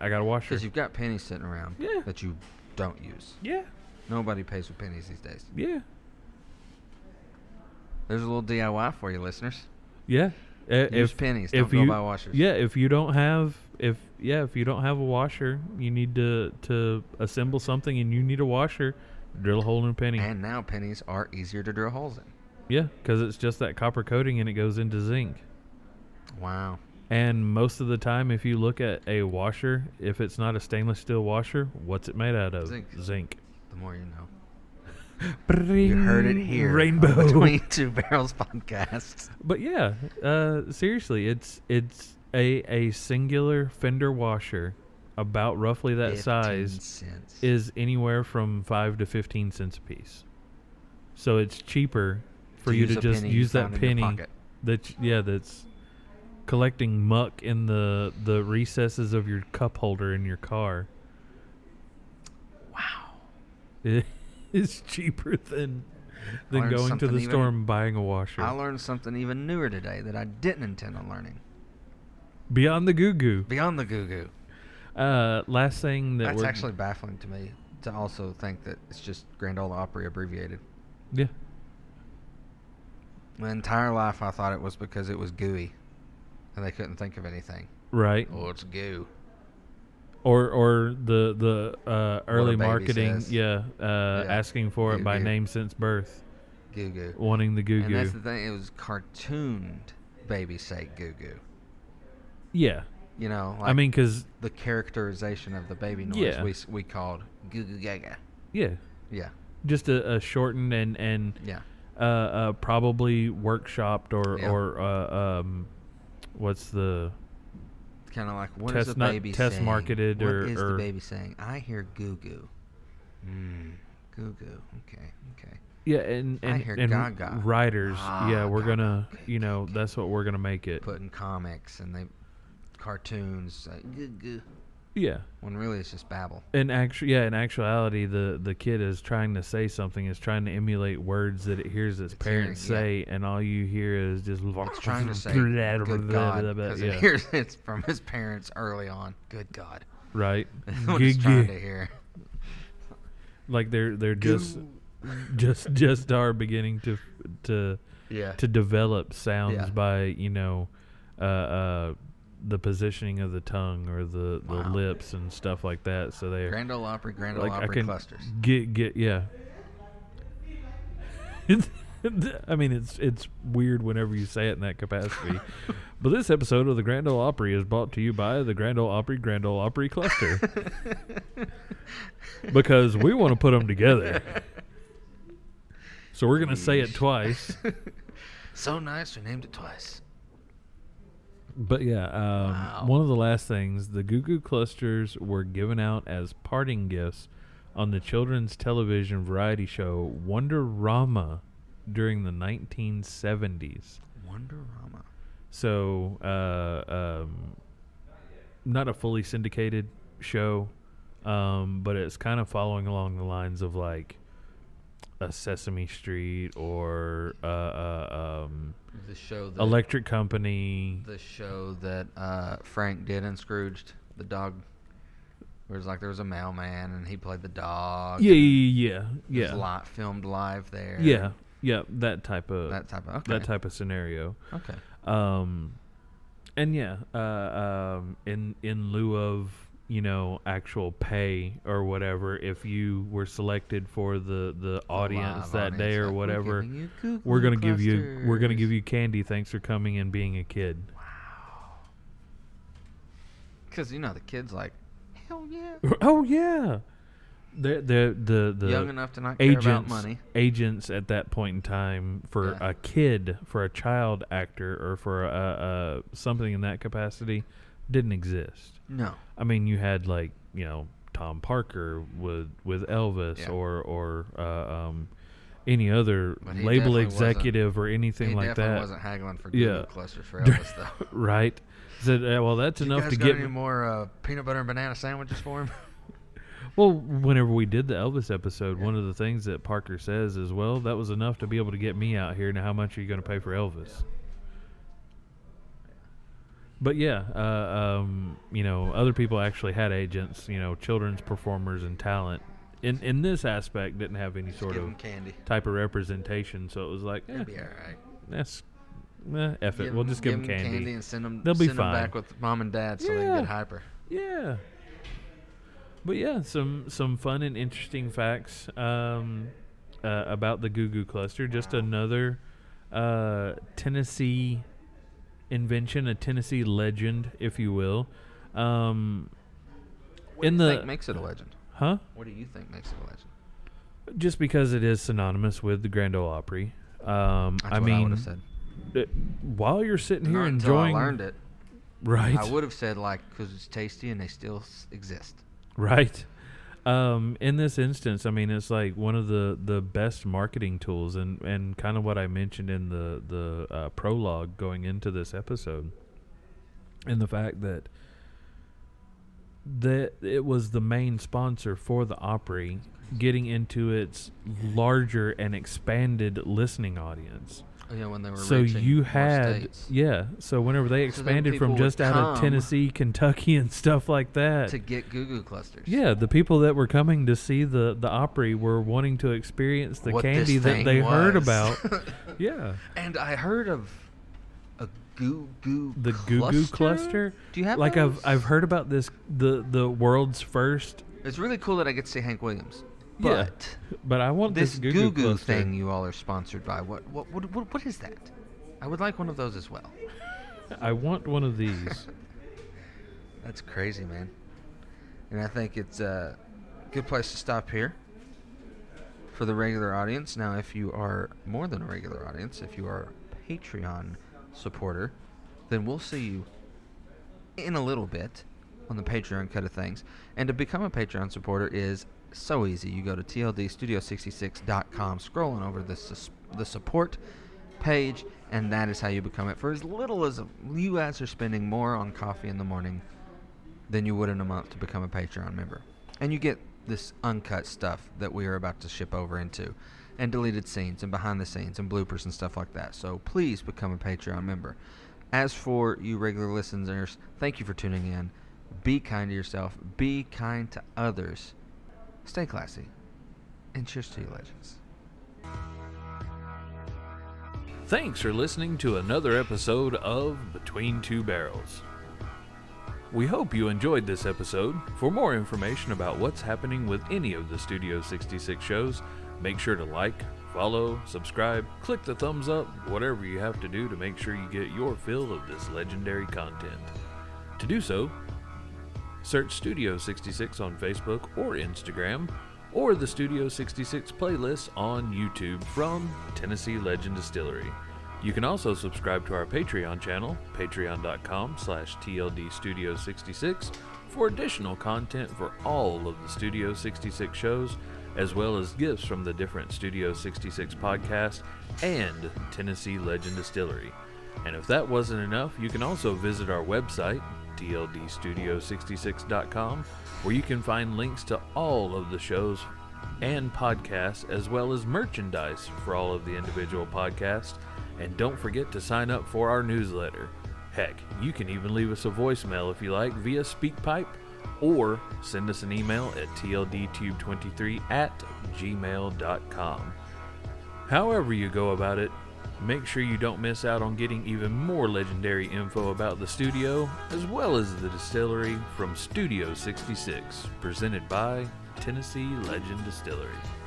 I got a washer. Because you've got pennies sitting around Yeah. that you don't use. Yeah, Nobody pays with pennies these days. yeah, There's a little DIY for you, listeners. yeah. Use if pennies. if Don't go you- buy washers. yeah, if you don't have if yeah if you don't have a washer, you need to to assemble something and you need a washer. Drill a hole in a penny. And now pennies are easier to drill holes in. yeah, because it's just that copper coating and it goes into zinc. Wow. And most of the time, if you look at a washer, if it's not a stainless steel washer, what's it made out of? Zinc. Zinc. The more you know. You heard it here. Rainbow. (laughs) Between Two Barrels podcast. But yeah, uh, seriously, it's it's a a singular fender washer, about roughly that size, Cents. is anywhere from five to fifteen cents a piece. So it's cheaper for To you to just use that found in your penny that yeah that's collecting muck in the the recesses of your cup holder in your car. Wow. (laughs) (laughs) Is cheaper than than going to the even- store and buying a washer. I learned something even newer today that I didn't intend on learning. Beyond the goo goo. Beyond the goo goo. Uh, last thing that That's actually baffling to me to also think that it's just Grand Ole Opry abbreviated. yeah My entire life I thought it was because it was gooey. And they couldn't think of anything. right Oh, it's goo. Or or the the uh, early marketing says. yeah, uh, asking for it Goo by goo. name since birth, Goo goo. wanting the goo goo. And that's the thing. It was cartooned baby say goo goo. Yeah, You know, like I mean, because the characterization of the baby noise Yeah. we we called goo goo gaga. yeah, Yeah, just a, a shortened and and yeah. uh, uh, probably workshopped or Yeah. or uh, um, what's the Kind of like what is Test the not- baby test saying? marketed What or- is or- the baby saying? I hear goo goo. Mm, goo goo. Okay, okay. yeah and I and, hear and gaga. writers yeah Ah, we're gaga. gonna Okay, you know okay. that's what we're gonna make it Put in comics and they cartoons like goo goo. Yeah When really it's just babble. in actu- yeah in actuality the the kid is trying to say something is trying to emulate words that it hears its It's parents hearing, say and all you hear is just It's trying to say good God because yeah, (laughs) it hears it's from his parents early on. Good God. right (laughs) That's what it's trying to hear. like they're they're just just just are beginning to to Yeah. to develop sounds Yeah. by you know uh, uh, the positioning of the tongue or the, the Wow. lips and stuff like that. So they're Grand Ole Opry, Grand Ole like I Opry can clusters. get get yeah. (laughs) I mean, it's it's weird whenever you say it in that capacity. (laughs) but this episode of the Grand Ole Opry is brought to you by the Grand Ole Opry Grand Ole Opry Cluster (laughs) because we want to put them together. So we're gonna say it twice. so nice, we named it twice. But yeah, um, Wow. one of the last things, the Goo Goo clusters were given out as parting gifts on the children's television variety show Wonderama during the 1970s. Wonderama. So, uh, um, not a fully syndicated show, um, but it's kind of following along the lines of like a Sesame Street or uh, uh, um, The show that Electric Company. the show that uh, Frank did in Scrooged, the dog. Where it's like there was a mailman and he played the dog. Yeah, yeah, yeah, It was yeah. li- filmed live there. Yeah, yeah, that type of That type of okay. that type of scenario. Okay. Um, and yeah, uh, um, in in lieu of you know actual pay or whatever, if you were selected for the the audience Live that day or like, whatever, giving you Goo we're gonna give you we're gonna give you candy. Thanks for coming and being a kid. Wow. Because you know the kids like, hell yeah. (laughs) Oh yeah, the the the the Young enough to not care about agents money. agents at that point in time for Yeah. a kid for a child actor or for a, a something in that capacity didn't exist No. i mean you had like you know tom parker with with elvis Yeah. or or uh, um any other label executive or anything like that wasn't haggling for Yeah. Goo Goo clusters for (laughs) Elvis though. right said uh, well that's enough to got get any me more uh, peanut butter and banana sandwiches for him? (laughs) Well, whenever we did the Elvis episode, one of the things that Parker says is, "Well, that was enough to be able to get me out here. Now, how much are you going to pay for Elvis?" But yeah, uh, um, you know, other people actually had agents. You know, children's performers and talent. In in this aspect, didn't have any sort of candy. type of representation. So it was like, eh, be all right. that's eh, F it. Give we'll just give them give 'em candy. and send them. They'll be send 'em fine. back with mom and dad so they can get hyper. Yeah. But yeah, some some fun and interesting facts um, uh, about the Goo Goo Cluster. Just another uh, Tennessee invention, a Tennessee legend, if you will. Um, What in do you the think makes it a legend? huh? What do you think makes it a legend? Just because it is synonymous with the Grand Ole Opry. Um, That's I what mean, I would have said. uh, while you're sitting here Not until enjoying, I learned it. right? I would have said like because it's tasty and they still s- exist. Right. Um, in this instance, I mean, it's like one of the, the best marketing tools, and, and kind of what I mentioned in the the uh, prologue going into this episode, and the fact that that it was the main sponsor for the Opry, getting into its larger and expanded listening audience. Oh, yeah, when they were So you had yeah. So whenever they So expanded from just out of Tennessee, Kentucky, and stuff like that, to get Goo Goo clusters. yeah, the people that were coming to see the the Opry were wanting to experience the What candy that they heard about. (laughs) yeah, And I heard of a Goo Goo the Goo Goo cluster. Do you have like those? I've I've heard about this the the world's first, It's really cool that I get to see Hank Williams. Yeah, But but I want this this, Goo Goo Goo thing you all are sponsored by. What what, what what what is that? I would like one of those as well. (laughs) I want one of these. (laughs) That's crazy, man. And I think it's a good place to stop here for the regular audience. Now, if you are more than a regular audience, if you are a Patreon supporter, then we'll see you in a little bit on the Patreon cut of things. And to become a Patreon supporter is so easy. You go to tldstudio66.com, scrolling over the, sus- the support page, and that is how you become it. For as little as you guys are spending more on coffee in the morning than you would in a month to become a Patreon member. And you get this uncut stuff that we are about to ship over into, and deleted scenes, and behind the scenes, and bloopers and stuff like that. So please become a Patreon member. As for you regular listeners, thank you for tuning in. Be kind to yourself, be kind to others, stay classy, and cheers to you, legends. Thanks for listening to another episode of Between Two Barrels. We hope you enjoyed this episode. For more information about what's happening with any of the Studio 66 shows, make sure to like, follow, subscribe, click the thumbs up, whatever you have to do to make sure you get your fill of this legendary content. To do so, search Studio 66 on Facebook or Instagram, or the Studio 66 playlist on YouTube from Tennessee Legend Distillery. You can also subscribe to our Patreon channel, patreon.com slash tldstudio66, for additional content for all of the Studio 66 shows, as well as gifts from the different Studio 66 podcasts and Tennessee Legend Distillery. And if that wasn't enough, you can also visit our website, tldstudio66.com, where you can find links to all of the shows and podcasts, as well as merchandise for all of the individual podcasts. And don't forget to sign up for our newsletter. Heck, you can even leave us a voicemail if you like via SpeakPipe or send us an email at tldtube23 at gmail.com. However, you go about it, make sure you don't miss out on getting even more legendary info about the studio, as well as the distillery from Studio 66, presented by Tennessee Legend Distillery.